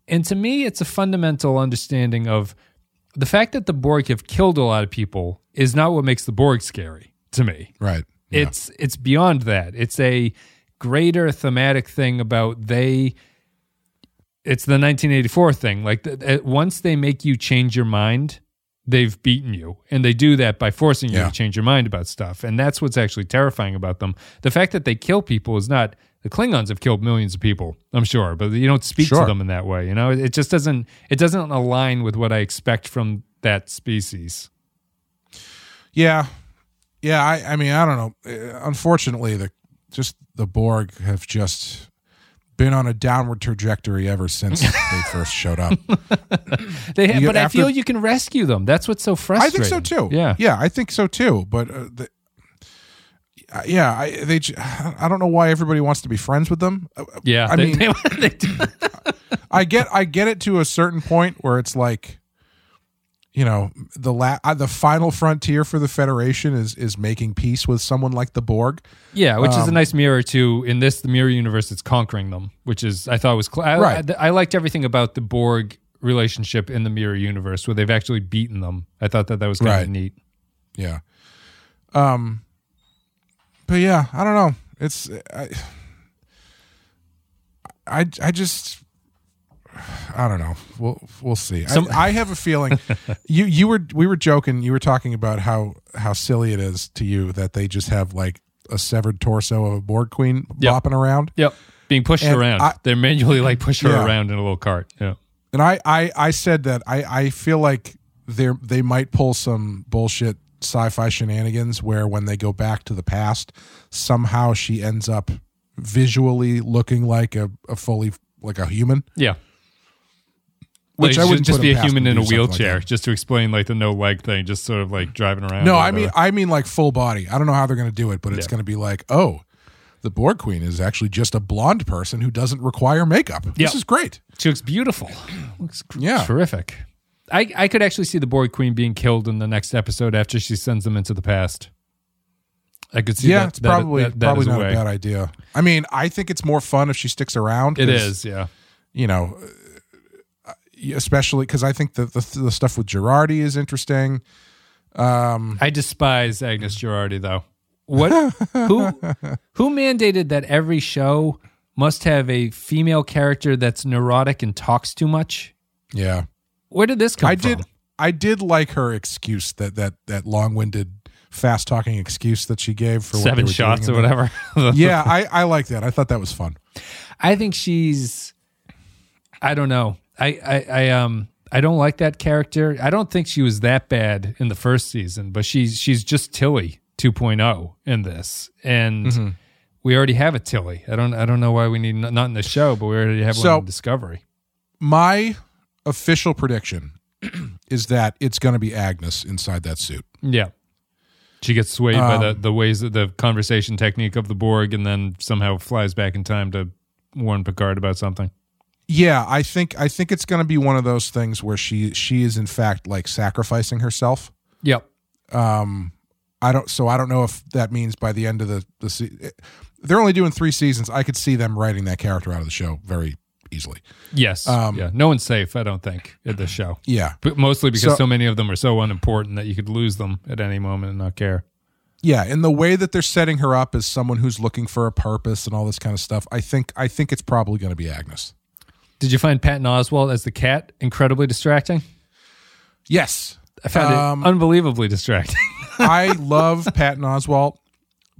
And to me, it's a fundamental understanding of the fact that the Borg have killed a lot of people is not what makes the Borg scary to me. Right. It's it's beyond that. It's a greater thematic thing about they. It's the 1984 thing. Like once they make you change your mind, they've beaten you, and they do that by forcing you Yeah. to change your mind about stuff. And that's what's actually terrifying about them. The fact that they kill people is not. The Klingons have killed millions of people, I'm sure, but you don't speak to them in that way. You know, it just doesn't. It doesn't align with what I expect from that species. Yeah, yeah. I, I mean, I don't know. Uh, Unfortunately, the just the Borg have just been on a downward trajectory ever since they first showed up. They, You- but I feel you can rescue them. That's what's so frustrating. I think so too. Yeah. yeah, I think so too. But uh, the, uh, yeah, I they I don't know why everybody wants to be friends with them. Uh, Yeah. I they- mean, they- they do. I get I get it to a certain point where it's like, you know, the la- uh, the final frontier for the Federation is is making peace with someone like the Borg. Yeah, which Um, is a nice mirror to in this the mirror universe. It's conquering them, which is I thought was cl- I, Right. I, I liked everything about the Borg relationship in the mirror universe where they've actually beaten them. I thought that that was kind Right. of neat. Yeah. Um. But yeah, I don't know. It's I. I I just. I don't know. We'll we'll see. Some- I, I have a feeling. you you were we were joking. You were talking about how how silly it is to you that they just have like a severed torso of a Borg queen Yep. bopping around. Yep, being pushed And around. I- They're manually like push her Yeah. around in a little cart. Yeah, And I, I, I said that I, I feel like they they might pull some bullshit sci-fi shenanigans where when they go back to the past, somehow she ends up visually looking like a, a fully like a human. yeah. Which Like, I wouldn't just be a human in a something like wheelchair, just to explain like the no leg thing, just sort of like driving around. No, I mean. I mean like full body. I don't know how they're going to do it, but it's Yeah. going to be like, oh, the Borg Queen is actually just a blonde person who doesn't require makeup. This is great. she looks beautiful. looks Yeah. terrific. I I could actually see the Borg Queen being killed in the next episode after she sends them into the past. I could see. yeah, that, it's that- probably that- probably is a not a bad idea. I mean, I think it's more fun if she sticks around. It is, yeah. you know, especially because I think that the, the stuff with Jurati is interesting. Um, I despise Agnes Jurati though. What who who mandated that every show must have a female character that's neurotic and talks too much? yeah, Where did this come I from? did. I did like her excuse that that that long winded, fast talking excuse that she gave for what Seven shots or doing in the- whatever. yeah, I I like that. I thought that was fun. I think she's I don't know. I, I, I um I don't like that character. I don't think she was that bad in the first season, but she's she's just Tilly 2.0 in this. And Mm-hmm. we already have a Tilly. I don't I don't know why we need not in the show, but we already have So- one in Discovery. My official prediction is that it's going to be Agnes inside that suit. Yeah. She gets swayed by the, Um, the ways of the conversation technique of the Borg and then somehow flies back in time to warn Picard about something. Yeah, I think I think it's going to be one of those things where she she is in fact like sacrificing herself. Yep. Um, I don't. So I don't know if that means by the end of the the se- they're only doing three seasons. I could see them writing that character out of the show very easily. Yes. Um, yeah. No one's safe, I don't think, at this show. Yeah, But mostly because So- so, many of them are so unimportant that you could lose them at any moment and not care. yeah. And the way that they're setting her up as someone who's looking for a purpose and all this kind of stuff, I think I think it's probably going to be Agnes. Did you find Patton Oswalt as the cat incredibly distracting? Yes, I found Um, it unbelievably distracting. I love Patton Oswalt,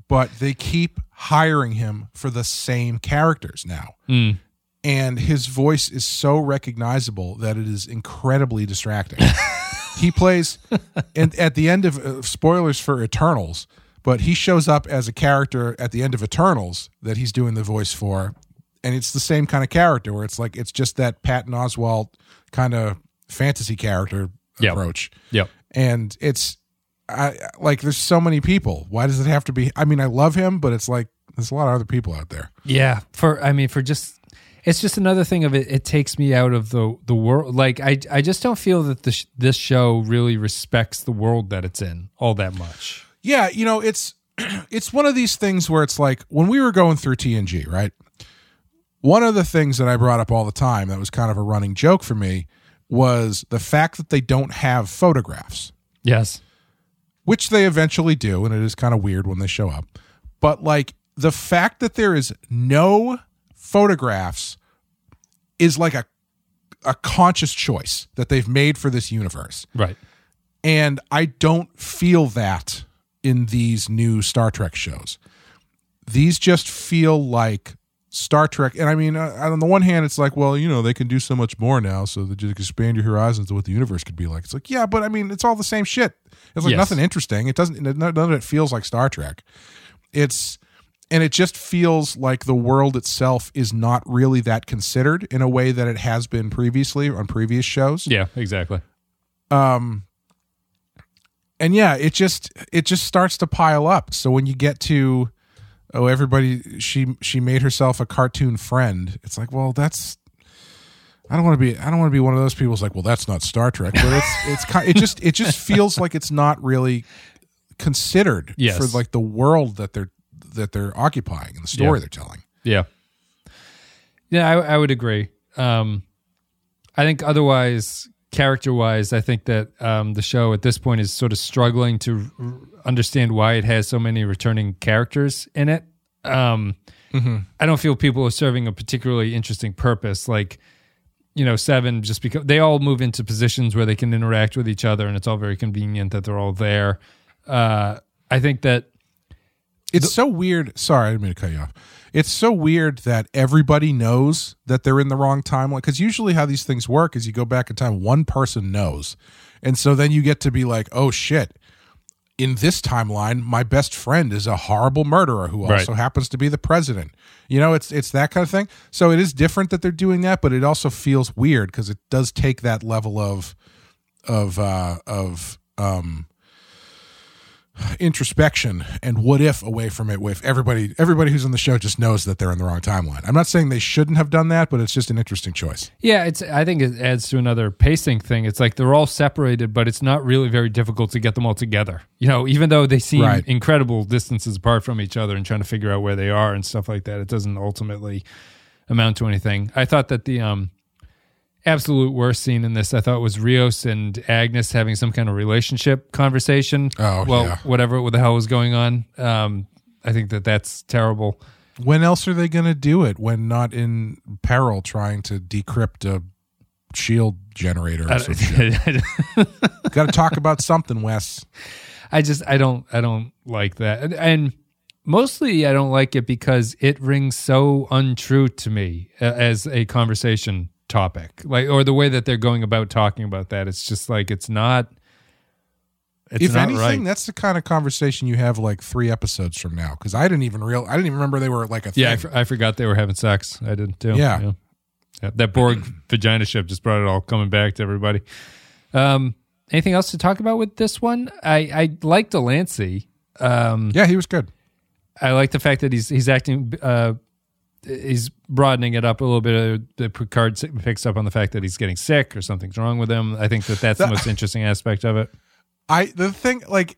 but they keep hiring him for the same characters now. Mm. And his voice is so recognizable that it is incredibly distracting. he plays, and at the end of uh, spoilers for Eternals, but he shows up as a character at the end of Eternals that he's doing the voice for. And it's the same kind of character where it's like, it's just that Patton Oswalt kind of fantasy character Yep. approach yep. and it's I like there's so many people. Why does it have to be? I mean, I love him, but it's like there's a lot of other people out there. Yeah. For I mean, for just it's just another thing of it. It takes me out of the the world. Like I I just don't feel that this this show really respects the world that it's in all that much. Yeah, you know, it's it's one of these things where it's like when we were going through TNG, right? One of the things that I brought up all the time that was kind of a running joke for me was the fact that they don't have photographs, Yes. which they eventually do, and it is kind of weird when they show up. But like the fact that there is no photographs is like a a conscious choice that they've made for this universe. Right. And I don't feel that in these new Star Trek shows. These just feel like Star Trek. And I mean, uh, on the one hand, it's like, well, you know, they can do so much more now, so they just expand your horizons to what the universe could be like. It's like, yeah, but I mean, it's all the same shit. It's like Yes. nothing interesting. It doesn't. None of it feels like Star Trek. It's and it just feels like the world itself is not really that considered in a way that it has been previously on previous shows. Yeah, exactly. Um, and yeah, it just it just starts to pile up. So when you get to oh everybody she she made herself a cartoon friend, it's like well that's I don't want to be I don't want to be one of those people who's like well that's not Star Trek, but it's it's kind it just it just feels like it's not really considered Yes. for like the world that they're that they're occupying and the story Yeah. they're telling. Yeah. Yeah, I, I would agree. Um, I think otherwise, character wise, I think that um, the show at this point is sort of struggling to r- understand why it has so many returning characters in it. Um, I don't feel people are serving a particularly interesting purpose. Like, you know, Seven, just because they all move into positions where they can interact with each other and it's all very convenient that they're all there. Uh, I think that It's so weird. Sorry, I didn't mean to cut you off. It's so weird that everybody knows that they're in the wrong timeline. Because usually, how these things work is you go back in time, one person knows. And so then you get to be like, oh shit, in this timeline, my best friend is a horrible murderer who Right. also happens to be the president. You know, it's it's that kind of thing. So it is different that they're doing that, but it also feels weird because it does take that level of of uh of um introspection and what if away from it with everybody everybody who's on the show just knows that they're in the wrong timeline. I'm not saying they shouldn't have done that, but it's just an interesting choice. Yeah, it's. I think it adds to another pacing thing. It's like they're all separated, but it's not really very difficult to get them all together. You know, even though they seem Right. incredible distances apart from each other and trying to figure out where they are and stuff like that, it doesn't ultimately amount to anything. I thought that the um, absolute worst scene in this, I thought, was Rios and Agnes having some kind of relationship conversation. Oh, well, yeah. whatever the hell was going on. Um, I think that that's terrible. When else are they going to do it when not in peril trying to decrypt a shield generator or some shit? Got to talk about something, Wes. I just I don't I don't like that, and, and mostly I don't like it because it rings so untrue to me a- as a conversation topic, like or the way that they're going about talking about that. It's just like it's not. It's if not anything, right. that's the kind of conversation you have like three episodes from now. Because I didn't even real, I didn't even remember they were like a thing. yeah, I, f- I forgot they were having sex. I did too. Yeah. Yeah, That Borg vagina ship just brought it all coming back to everybody. Um, anything else to talk about with this one? I I like de Lancie. Um, yeah, he was good. I like the fact that he's he's acting. Uh, he's broadening it up a little bit. Uh, The Picard picks up on the fact that he's getting sick or something's wrong with him. I think that that's the most interesting aspect of it. I the thing like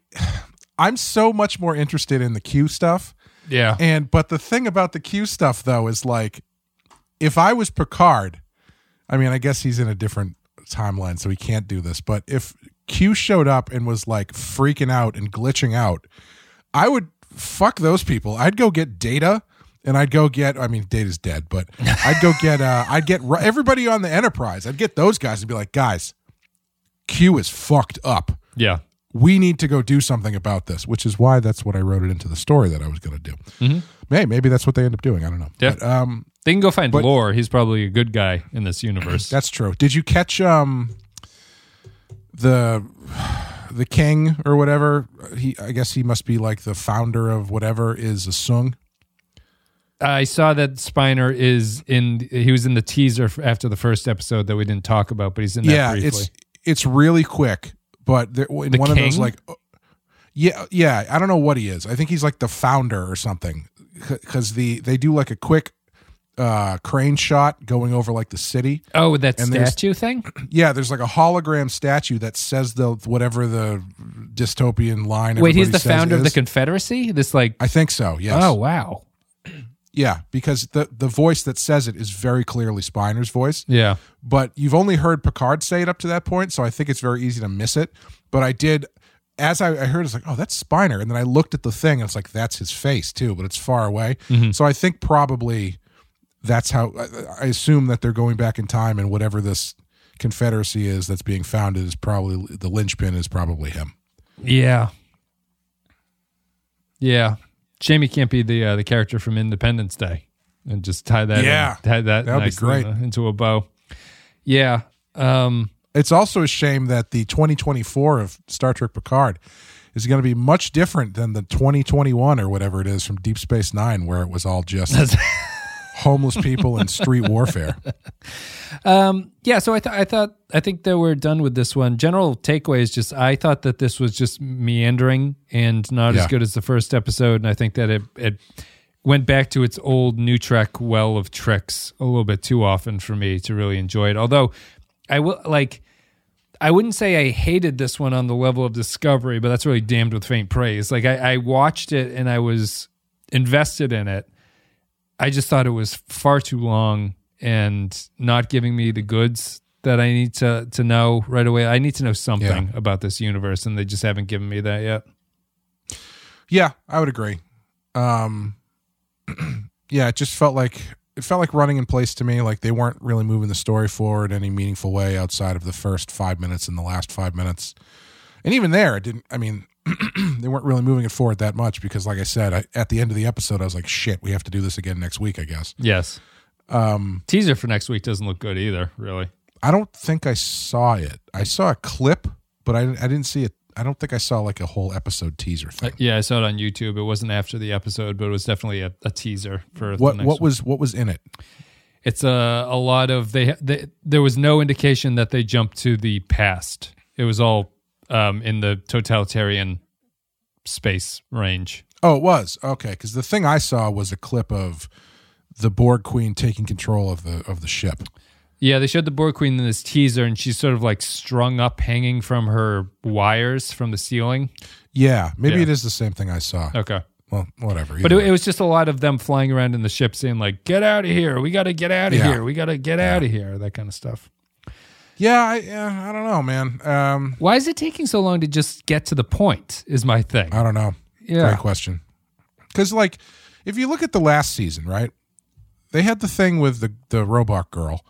I'm so much more interested in the Q stuff. Yeah, And but the thing about the Q stuff though is like if I was Picard, I mean I guess he's in a different timeline so he can't do this, but if Q showed up and was like freaking out and glitching out, I would fuck those people. I'd go get data and I'd go get I mean data's dead, but I'd go get uh I'd get everybody on the Enterprise. I'd get those guys and be like, "Guys, Q is fucked up." yeah, we need to go do something about this, which is why that's what I wrote it into the story that I was going to do. May maybe that's what they end up doing. I don't know. Yeah. But, um, they can go find Lore. He's probably a good guy in this universe. that's true. Did you catch um the the king or whatever? He I guess he must be like the founder of whatever is a Soong. I saw that Spiner is in. He was in the teaser after the first episode that we didn't talk about, but he's in that yeah, briefly. it's it's really quick, but there, in The one of those like yeah, yeah, I don't know what he is. I think he's like the founder or something cuz the they do like a quick uh crane shot going over like the city oh, that and statue thing. Yeah, there's like a hologram statue that says the whatever the dystopian line. Wait, he's the founder of the. Confederacy. This like. I think so. Yes. Oh wow. Yeah, because the the voice that says it is very clearly Spiner's voice, Yeah. but you've only heard Picard say it up to that point, so I think it's very easy to miss it. But I did. As I, I heard, it's like, oh, that's Spiner, and then I looked at the thing, and it's like that's his face too, but it's far away. Mm-hmm. So I think probably that's how I, I assume that they're going back in time, and whatever this Confederacy is that's being founded is probably the linchpin is probably him. Yeah. Yeah. Shame he can't be the uh, the character from Independence Day and just tie that Yeah. in, tie that That would be great. in a- into a bow. Yeah. Um It's also a shame that the 2024 of Star Trek Picard is going to be much different than the 2021 or whatever it is from Deep Space Nine, where it was all just homeless people and street warfare. Um, yeah, so I thought I thought I think that we're done with this one. General takeaway is just I thought that this was just meandering and not Yeah. as good as the first episode, and I think that it it went back to its old new Trek well of tricks a little bit too often for me to really enjoy it. Although I will like I wouldn't say I hated this one on the level of discovery, but that's really damned with faint praise. Like I, I watched it and I was invested in it. I just thought it was far too long and not giving me the goods that I need to to know right away. I need to know something about this universe, and they just haven't given me that yet. Yeah, I would agree. Um, yeah, it just felt like it felt like running in place to me. Like they weren't really moving the story forward in any meaningful way outside of the first five minutes and the last five minutes. And even there, it didn't. I mean, they weren't really moving it forward that much because, like I said, I, at the end of the episode, I was like, "Shit, we have to do this again next week." I guess. Yes. Um, Teaser for next week doesn't look good either. Really. I don't think I saw it. I saw a clip, but I, I didn't see it. I don't think I saw like a whole episode teaser thing. Yeah, I saw it on YouTube. It wasn't after the episode, but it was definitely a, a teaser for the what what one. was what was in it? It's a a lot of they, they. There was no indication that they jumped to the past. It was all um, in the totalitarian space range. Oh, it was okay. Because the thing I saw was a clip of the Borg Queen taking control of the of the ship. Yeah, they showed the Borg Queen in this teaser, and she's sort of like strung up, hanging from her wires from the ceiling. Yeah, maybe Yeah. it is the same thing I saw. Okay. Well, whatever. But it, it was just a lot of them flying around in the ship saying, like, get out of here. We got to get out of Yeah. here. We got to get out of here. That kind of stuff. Yeah, I, yeah, I don't know, man. Um, Why is it taking so long to just get to the point? Is my thing. I don't know. Yeah. Great question. Because like, if you look at the last season, right? They had the thing with the the robot girl,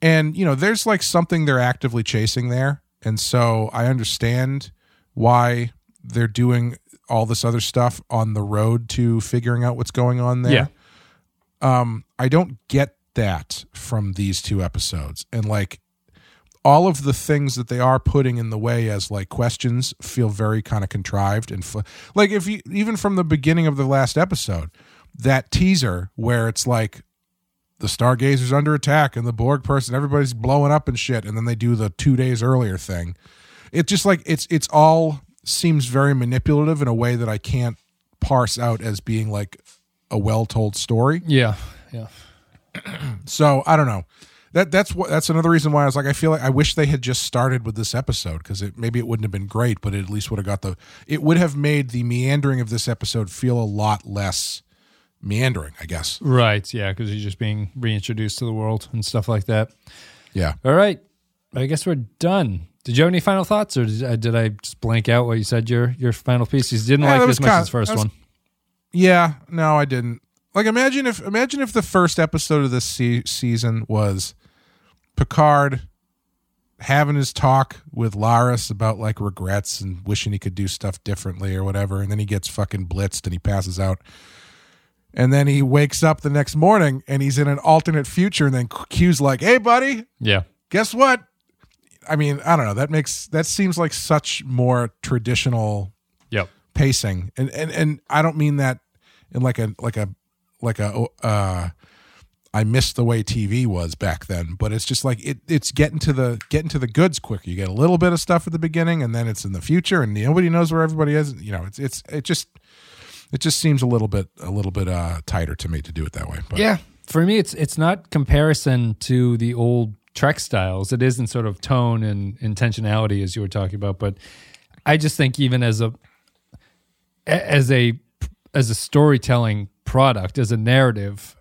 and you know, there's like something they're actively chasing there, and so I understand why they're doing all this other stuff on the road to figuring out what's going on there. Yeah. Um, I don't get that from these two episodes, and like all of the things that they are putting in the way as like questions feel very kind of contrived and fu- like if you even from the beginning of the last episode that teaser where it's like the stargazer's under attack and the borg person everybody's blowing up and shit and then they do the two days earlier thing it just like it's it's all seems very manipulative in a way that i can't parse out as being like a well-told story Yeah. Yeah. so I don't know. That that's what that's another reason why I was like I feel like I wish they had just started with this episode because it maybe it wouldn't have been great, but it at least would have got the it would have made the meandering of this episode feel a lot less meandering. I guess. Right. Yeah. Because you're just being reintroduced to the world and stuff like that. Yeah. All right. I guess we're done. Did you have any final thoughts, or did, uh, did I just blank out what you said? Your your final piece. You didn't Yeah, like that it was as much as the first was- one. Yeah. No, I didn't. Like imagine if imagine if the first episode of this se- season was Picard having his talk with Laris about like regrets and wishing he could do stuff differently or whatever, and then he gets fucking blitzed and he passes out. And then he wakes up the next morning and he's in an alternate future, and then Q's like, "Hey, buddy, Yeah. guess what?" I mean, I don't know. That makes that seems like such more traditional Yep. pacing and and and i don't mean that in like a like a like a uh i miss the way tv was back then but it's just like it it's getting to the getting to the goods quicker you get a little bit of stuff at the beginning and then it's in the future and nobody knows where everybody is you know it's it's it just it just seems a little bit a little bit uh tighter to me to do it that way but Yeah. For me, it's it's not comparison to the old Trek styles. It is in sort of tone and intentionality, as you were talking about. But I just think even as a as a as a storytelling product, as a narrative,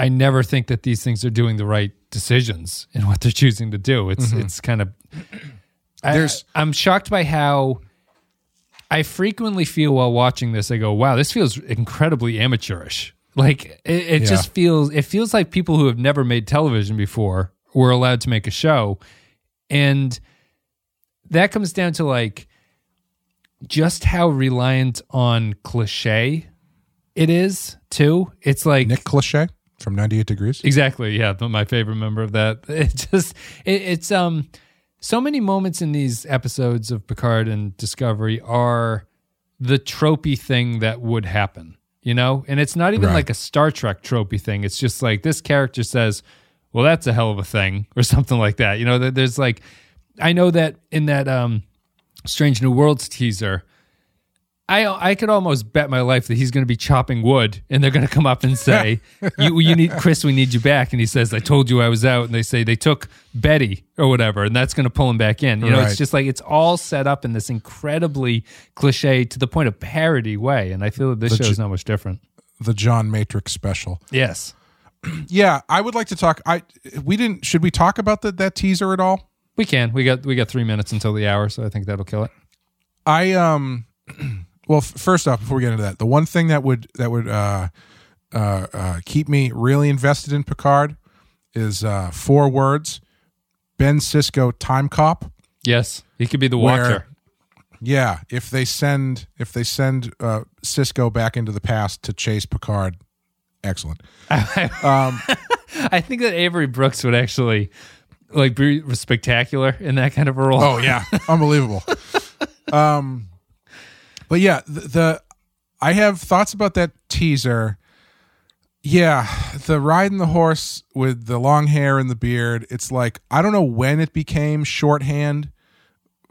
I never think that these things are doing the right decisions in what they're choosing to do. It's mm-hmm. it's kind of I, There's- I'm shocked by how I frequently feel while watching this. I go, "Wow, this feels incredibly amateurish." Like it, it Yeah. just feels. It feels like people who have never made television before were allowed to make a show, and that comes down to like just how reliant on cliche it is too. It's like Nick Lachey from 98 degrees Exactly. Yeah, my favorite member of that. It just it, it's um so many moments in these episodes of Picard and Discovery are the tropey thing that would happen, you know? And it's not even Right. like a Star Trek tropey thing. It's just like this character says, well, that's a hell of a thing, or something like that. You know, there- there's like, I know that in that um, Strange New Worlds teaser, I I could almost bet my life that he's going to be chopping wood, and they're going to come up and say, "You you need Chris, we need you back." And he says, "I told you I was out." And they say they took Betty or whatever, and that's going to pull him back in. You know, Right. it's just like it's all set up in this incredibly cliche to the point of parody way, and I feel that this show is not much different. The John Matrix special. Yes, Yeah, I would like to talk. I we didn't. Should we talk about the, that teaser at all? we can. We got we got three minutes until the hour, so I think that'll kill it. I um. Well, f- first off, before we get into that, the one thing that would that would uh, uh, uh, keep me really invested in Picard is uh, four words: Ben Sisko, time cop. Yes, he could be the Where- Watcher. Yeah, if they send if they send uh, Sisko back into the past to chase Picard, excellent. Um, I think that Avery Brooks would actually like be spectacular in that kind of a role. Oh yeah, unbelievable. Um, but yeah, the, the I have thoughts about that teaser. Yeah, the riding the horse with the long hair and the beard. It's like I don't know when it became shorthand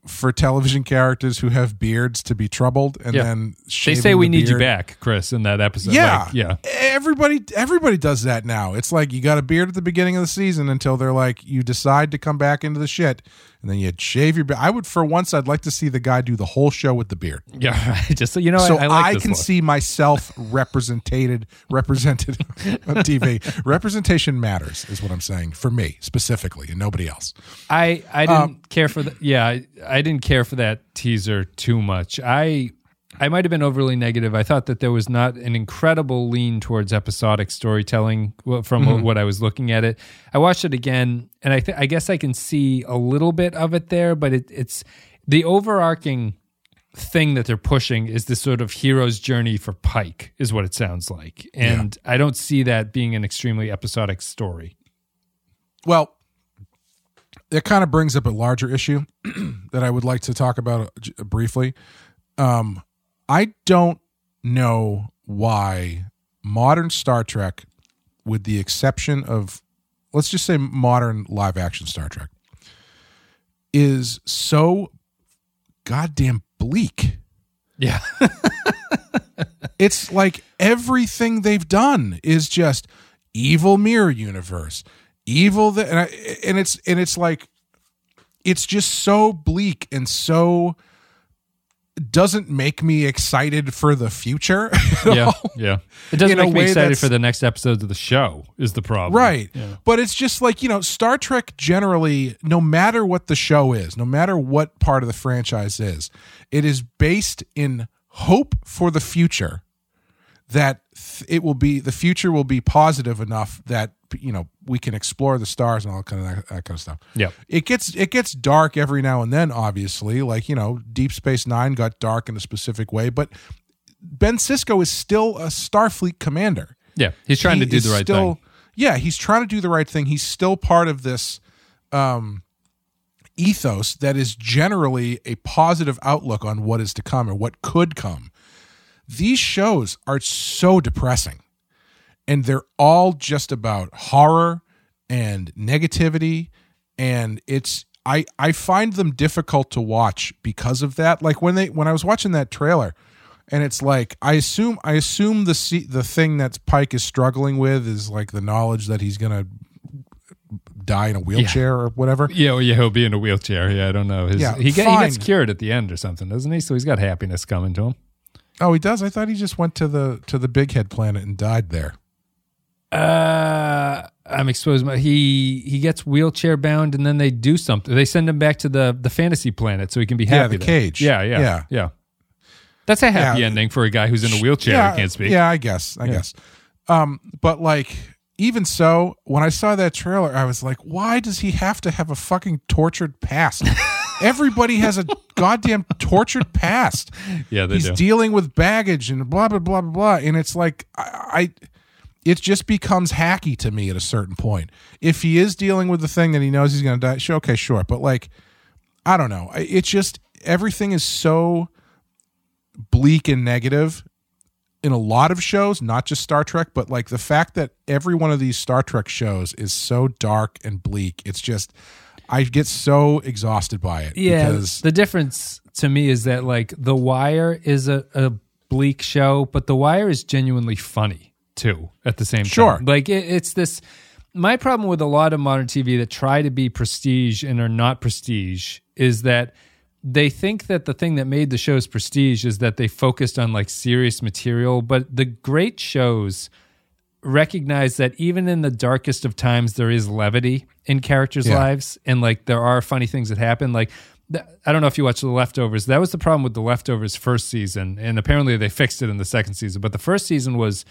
for television characters who have beards to be troubled, and Yeah. then They say we the need you back, Chris, in that episode. Yeah, Like, yeah. Everybody, everybody does that now. It's like you got a beard at the beginning of the season until they're like you decide to come back into the shit, and then you'd shave your beard. I would, for once, I'd like to see the guy do the whole show with the beard, Yeah. Just so you know, so I, I, I like this can look. see myself represented, represented on TV. Representation matters, is what I'm saying for me specifically, and nobody else. I I didn't Um, care for the yeah I, I didn't care for that teaser too much. I I might have been overly negative. I thought that there was not an incredible lean towards episodic storytelling from Mm-hmm. what I was looking at it. I watched it again, and I th- I guess I can see a little bit of it there, but it, it's the overarching thing that they're pushing is this sort of hero's journey for Pike, is what it sounds like, and I don't see that being an extremely episodic story. Well, it kind of brings up a larger issue that I would like to talk about uh, briefly. Um, I don't know why modern Star Trek, with the exception of, let's just say modern live action Star Trek, is so goddamn bleak. Yeah. it's like everything they've done is just evil mirror universe evil that and, I, and it's and it's like it's just so bleak and so doesn't make me excited for the future yeah, all. yeah. It doesn't In make me excited for the next episodes of the show. Is the problem right but it's just like you know star trek generally no matter what the show is no matter what part of the franchise is it is based in hope for the future that it will be the future will be positive enough that you know we can explore the stars and all kind of that, that kind of stuff Yeah. it gets it gets dark every now and then obviously like you know deep space nine got dark in a specific way but ben sisko is still a starfleet commander Yeah. He's trying he to do the right still, thing. Yeah, he's trying to do the right thing. He's still part of this um, ethos that is generally a positive outlook on what is to come or what could come. These shows are so depressing, and they're all just about horror and negativity, and it's. I, I find them difficult to watch because of that. Like when they when I was watching that trailer, and it's like I assume I assume the the thing that Pike is struggling with is like the knowledge that he's gonna die in a wheelchair or whatever. Yeah, well, yeah, he'll be in a wheelchair. Yeah, I don't know. His, Yeah, he, get, he gets cured at the end or something, doesn't he? So he's got happiness coming to him. Oh, he does. I thought he just went to the to the Big Head planet and died there. Uh, I'm exposed. He he gets wheelchair bound, and then they do something. They send him back to the the fantasy planet so he can be happy. Yeah, the there. cage. Yeah, yeah, Yeah. yeah, That's a happy Yeah. ending for a guy who's in a wheelchair yeah, and can't speak. Yeah, I guess. I guess. Um, but like even so, when I saw that trailer, I was like, why does he have to have a fucking tortured past? Everybody has a goddamn tortured past. Yeah, they He's do. dealing with baggage and blah blah blah blah blah. And it's like I, I it just becomes hacky to me at a certain point. If he is dealing with the thing that he knows he's gonna die, sure, okay, sure. But like I don't know. It's just everything is so bleak and negative in a lot of shows, not just Star Trek, but like the fact that every one of these Star Trek shows is so dark and bleak. It's just I get so exhausted by it. Yeah, because the difference to me is that like The Wire is a, a bleak show, but The Wire is genuinely funny too. At the same Sure. time, like it, it's this. My problem with a lot of modern TV that try to be prestige and are not prestige is that they think that the thing that made the shows prestige is that they focused on like serious material, but the great shows recognize that even in the darkest of times there is levity in characters' Yeah. lives and like there are funny things that happen like I don't know if you watched The Leftovers. That was the problem with The Leftovers first season and apparently they fixed it in the second season, but the first season was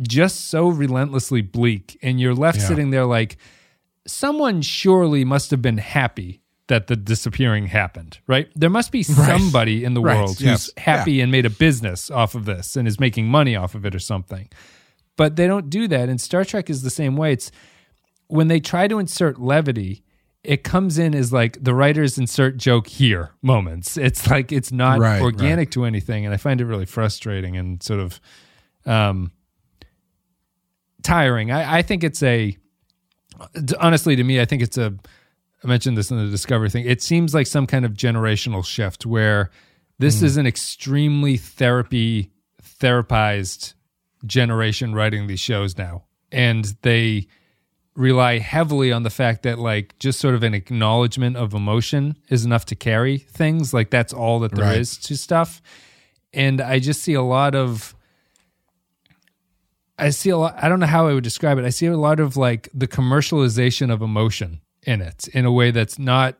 just so relentlessly bleak and you're left Yeah. sitting there like someone surely must have been happy that the disappearing happened, right? There must be somebody in the Right. world Yes. who's happy and made a business off of this and is making money off of it or something. But they don't do that. And Star Trek is the same way. It's when they try to insert levity, it comes in as like the writers insert joke here moments. It's like it's not Right, organic to anything. And I find it really frustrating and sort of um, tiring. I, I think it's a, honestly, to me, I think it's a, I mentioned this in the Discovery thing. It seems like some kind of generational shift where this is an extremely therapy, therapized generation writing these shows now. And they rely heavily on the fact that, like, just sort of an acknowledgement of emotion is enough to carry things. Like, that's all that there is Right. to stuff. And I just see a lot of, I see a lot, I don't know how I would describe it. I see a lot of like the commercialization of emotion in it in a way that's not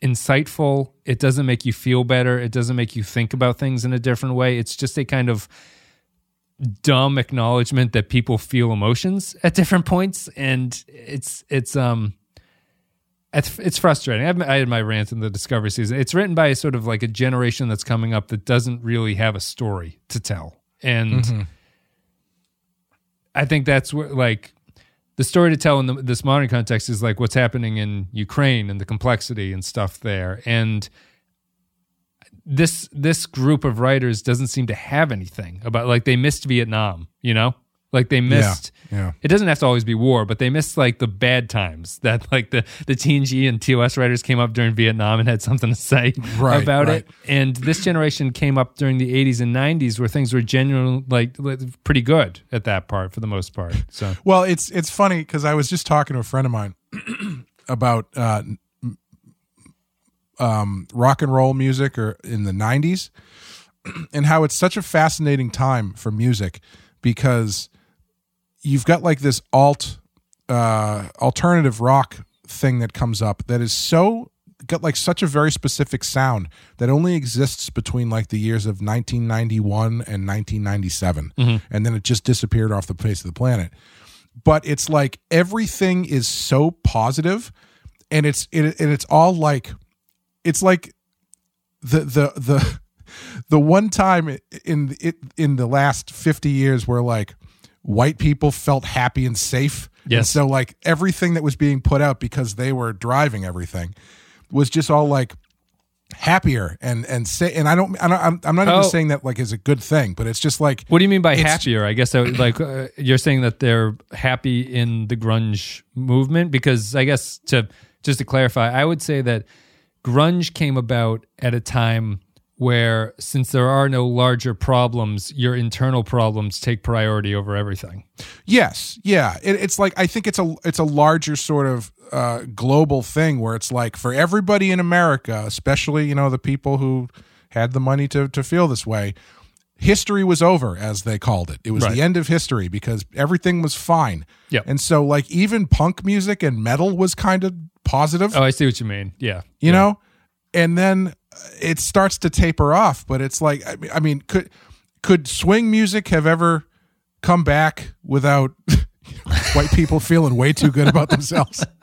insightful. It doesn't make you feel better. It doesn't make you think about things in a different way. It's just a kind of dumb acknowledgement that people feel emotions at different points. And it's, it's, um, it's, it's frustrating. I've, I had my rant in the Discovery season. It's written by a sort of like a generation that's coming up that doesn't really have a story to tell. And I think that's where like the story to tell in the, this modern context is like what's happening in Ukraine and the complexity and stuff there. And this this group of writers doesn't seem to have anything about like they missed Vietnam, you know? Like they missed yeah. it doesn't have to always be war, but they missed like the bad times that like the the TNG and TOS writers came up during Vietnam and had something to say Right, about right. it. And this generation came up during the 80s and 90s where things were genuinely like pretty good at that part for the most part. So Well, it's it's funny because I was just talking to a friend of mine about uh, um, rock and roll music or in the '90s, and how it's such a fascinating time for music because you've got like this alt uh, alternative rock thing that comes up that is so got like such a very specific sound that only exists between like the years of 1991 and 1997 and then it just disappeared off the face of the planet. But it's like everything is so positive and it's it, and it's all like it's like the the the the one time in it in the last 50 years where like white people felt happy and safe and so like everything that was being put out because they were driving everything was just all like happier and and say and I don't I don't I'm, I'm not even Oh. saying that like is a good thing but it's just like What do you mean by happier? I guess I would, like uh, you're saying that they're happy in the grunge movement because I guess to just to clarify, I would say that grunge came about at a time where since there are no larger problems, your internal problems take priority over everything. Yes, yeah. It, it's like I think it's a it's a larger sort of uh, global thing where it's like for everybody in America, especially you know the people who had the money to to feel this way. History was over, as they called it. It was Right. the end of history because everything was fine. yeah And so, like, even punk music and metal was kind of positive Oh, I see what you mean. Yeah. you know and then uh, it starts to taper off but it's like I mean, I mean could could swing music have ever come back without white people feeling way too good about themselves.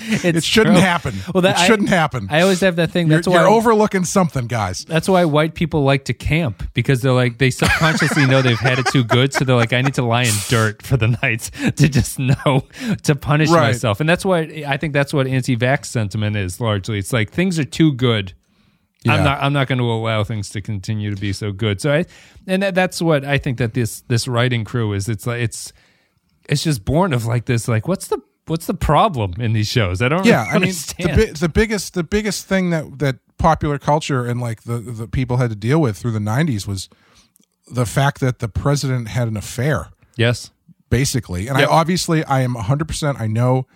It shouldn't true. happen. Well, that it shouldn't happen. I always have that thing. you're That's why you're overlooking something, guys. That's why white people like to camp because they're like they subconsciously know they've had it too good, so they're like, I need to lie in dirt for the night to just know to punish Right. myself, and that's what I think. That's what anti-vax sentiment is largely. It's like things are too good. Yeah. I'm not. I'm not going to allow things to continue to be so good. So I, and that, that's what I think that this this writing crew is. It's like it's it's just born of like this. Like what's the what's the problem in these shows? I don't. yeah really i mean the, the biggest the biggest thing that that popular culture and like the the people had to deal with through the 90s was the fact that the president had an affair yes. basically and Yep. i obviously i am 100% i know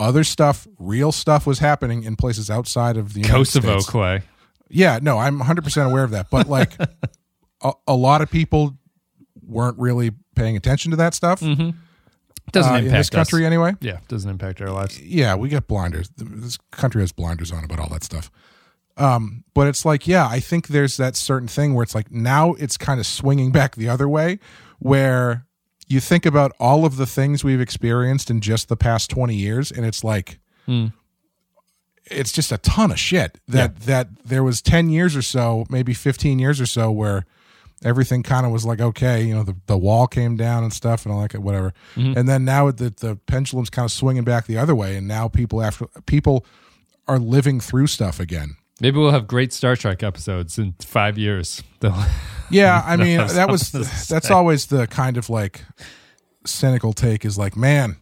other stuff real stuff was happening in places outside of the United Kosovo States. Clay. yeah no i'm 100% aware of that but like a, a lot of people weren't really paying attention to that stuff mm-hmm. Doesn't uh, impact in this country us. anyway Yeah, doesn't impact our lives. yeah, we get blinders. This country has blinders on about all that stuff. Um, but it's like, yeah, I think there's that certain thing where it's like now it's kind of swinging back the other way, where you think about all of the things we've experienced in just the past 20 years, and it's like, it's just a ton of shit that that there was 10 years or so, maybe 15 years or so, where everything kind of was like okay, you know, the, the wall came down and stuff and all that, whatever. Mm-hmm. And then now the the pendulum's kind of swinging back the other way, and now people after people are living through stuff again. Maybe we'll have great Star Trek episodes in five years. Yeah, I mean that was that's always the kind of like cynical take is like, man,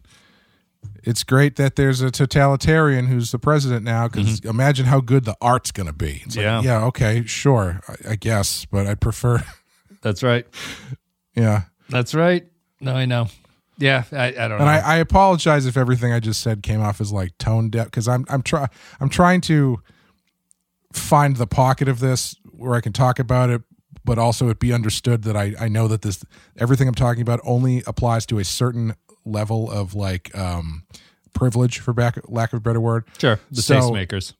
it's great that there's a totalitarian who's the president now because mm-hmm. imagine how good the art's going to be. It's like, Yeah. yeah, okay, sure, I, I guess, but I'd prefer, That's right. yeah. That's right. No, I know. Yeah, I, I don't know. And I, I apologize if everything I just said came off as like tone deaf because I'm I'm try I'm trying to find the pocket of this where I can talk about it, but also it be understood that I I know that this everything I'm talking about only applies to a certain level of like um privilege for back lack of a better word. sure, the So- tastemakers.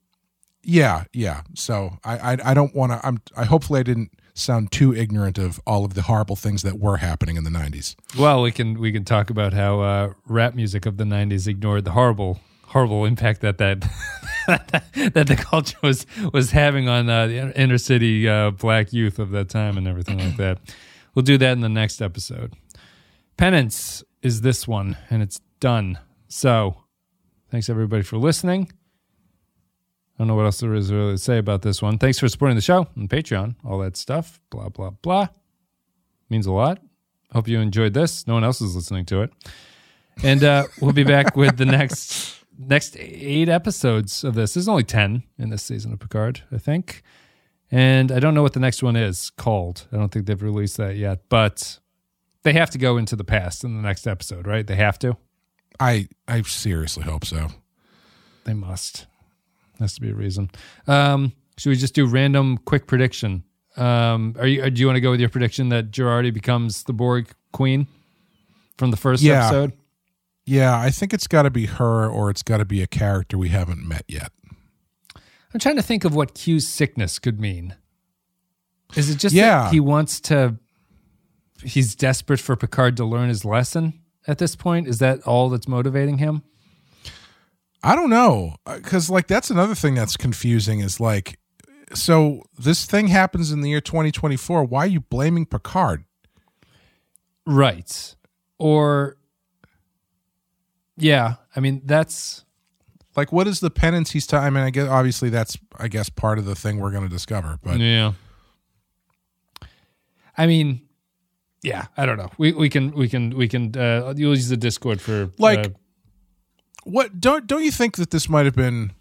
Yeah, yeah. So I I, I don't want to. I'm I hopefully I didn't sound too ignorant of all of the horrible things that were happening in the 90s. Well, we can we can talk about how uh, rap music of the '90s ignored the horrible horrible impact that that that the culture was was having on uh, the inner city uh, black youth of that time and everything like that. We'll do that in the next episode. Penance is this one, and it's done. So, thanks everybody for listening. I don't know what else there is really to say about this one. Thanks for supporting the show on Patreon, all that stuff, blah blah blah. Means a lot. Hope you enjoyed this. No one else is listening to it. And uh, we'll be back with the next next eight episodes of this. There's only ten in this season of Picard, I think. And I don't know what the next one is called. I don't think they've released that yet, but they have to go into the past in the next episode, right? They have to. I I seriously hope so. They must. Has to be a reason. Um, should we just do random quick prediction? Um, are you? Do you want to go with your prediction that Jurati becomes the Borg queen from the first Yeah. episode? Yeah, I think it's got to be her or it's got to be a character we haven't met yet. I'm trying to think of what Q's sickness could mean. Is it just Yeah. that he wants to? He's desperate for Picard to learn his lesson at this point. Is that all that's motivating him? I don't know because like that's another thing that's confusing is like, so this thing happens in the year 2024. Why are you blaming Picard? Right. Or, yeah. I mean, that's Like, what is the penance he's? T- I mean, I guess obviously that's I guess part of the thing we're going to discover. But Yeah. I mean, yeah, I don't know. We we can we can we can uh you'll use the Discord for Like- uh, what don't don't you think that this might have been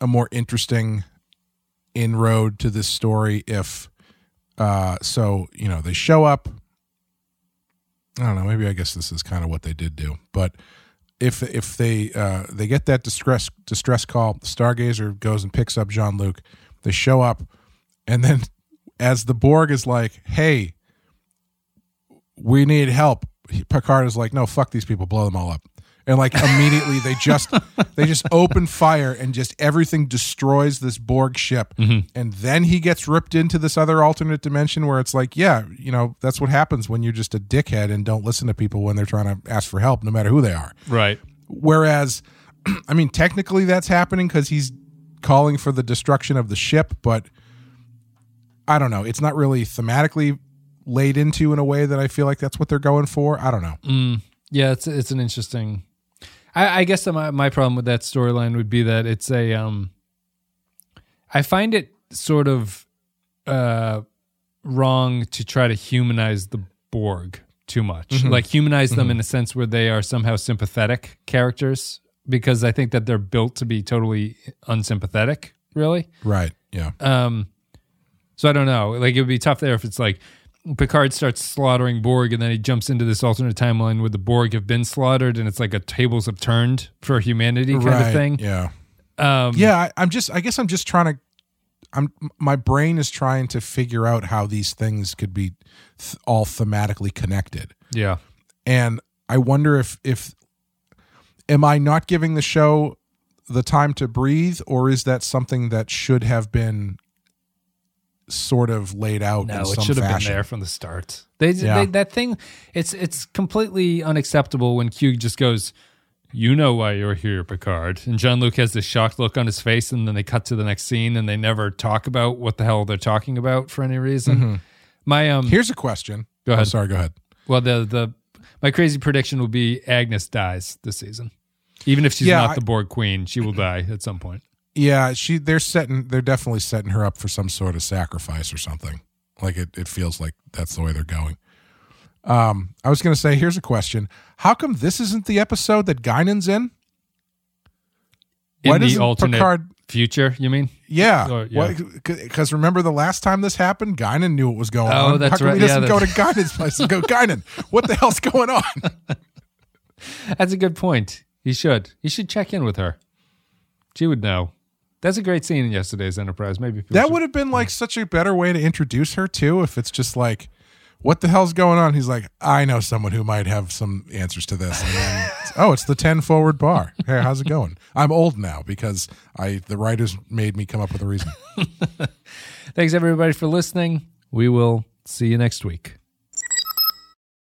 a more interesting inroad to this story if uh so you know they show up? I don't know maybe i guess this is kind of what they did do but if if they uh they get that distress distress call the stargazer goes and picks up jean-luc they show up and then as the borg is like hey we need help picard is like no fuck these people blow them all up and like immediately they just they just open fire and just everything destroys this Borg ship, mm-hmm. and then he gets ripped into this other alternate dimension where it's like, yeah, you know, that's what happens when you're just a dickhead and don't listen to people when they're trying to ask for help, no matter who they are. Right. Whereas, I mean, technically that's happening because he's calling for the destruction of the ship, but I don't know. It's not really thematically laid into in a way that I feel like that's what they're going for. I don't know. Mm. Yeah, it's it's an interesting. I, I guess my my problem with that storyline would be that it's a um. I find it sort of uh wrong to try to humanize the Borg too much. Like humanize them in a sense where they are somehow sympathetic characters because I think that they're built to be totally unsympathetic. Really. Right. Yeah. Um, so I don't know. Like it would be tough there if it's like Picard starts slaughtering Borg, and then he jumps into this alternate timeline where the Borg have been slaughtered, and it's like a tables have turned for humanity kind right. of thing. Yeah. Um, Yeah. I, I'm just. I guess I'm just trying to. I'm. My brain is trying to figure out how these things could be th- all thematically connected. yeah, and I wonder if if am I not giving the show the time to breathe, or is that something that should have been sort of laid out? no, it should have been there from the start. They, Yeah. they that thing. It's it's completely unacceptable when Q just goes. You know why you're here, Picard. And Jean-Luc has this shocked look on his face, and then they cut to the next scene, and they never talk about what the hell they're talking about for any reason. My um, Here's a question. Go ahead. Oh, sorry, go ahead. Well, the the my crazy prediction will be Agnes dies this season. Even if she's Yeah, not I- the Borg queen, she will die at some point. Yeah, she they're setting they're definitely setting her up for some sort of sacrifice or something. Like it, it feels like that's the way they're going. Um, I was gonna say, here's a question. How come this isn't the episode that Guinan's in? In Why the alternate Picard future, you mean? Yeah. Or- yeah. Because remember the last time this happened, Guinan knew what was going Oh, on. that's How come right. he doesn't Yeah, go to Guinan's place and go, Guinan, what the hell's going on? That's a good point. He should. He should check in with her. She would know. That's a great scene in yesterday's Enterprise. Maybe That should- would have been like such a better way to introduce her too, if it's just like, what the hell's going on? He's like, I know someone who might have some answers to this. And then, oh, it's the 10 forward bar. Hey, how's it going? I'm old now because I the writers made me come up with a reason. Thanks everybody for listening. We will see you next week.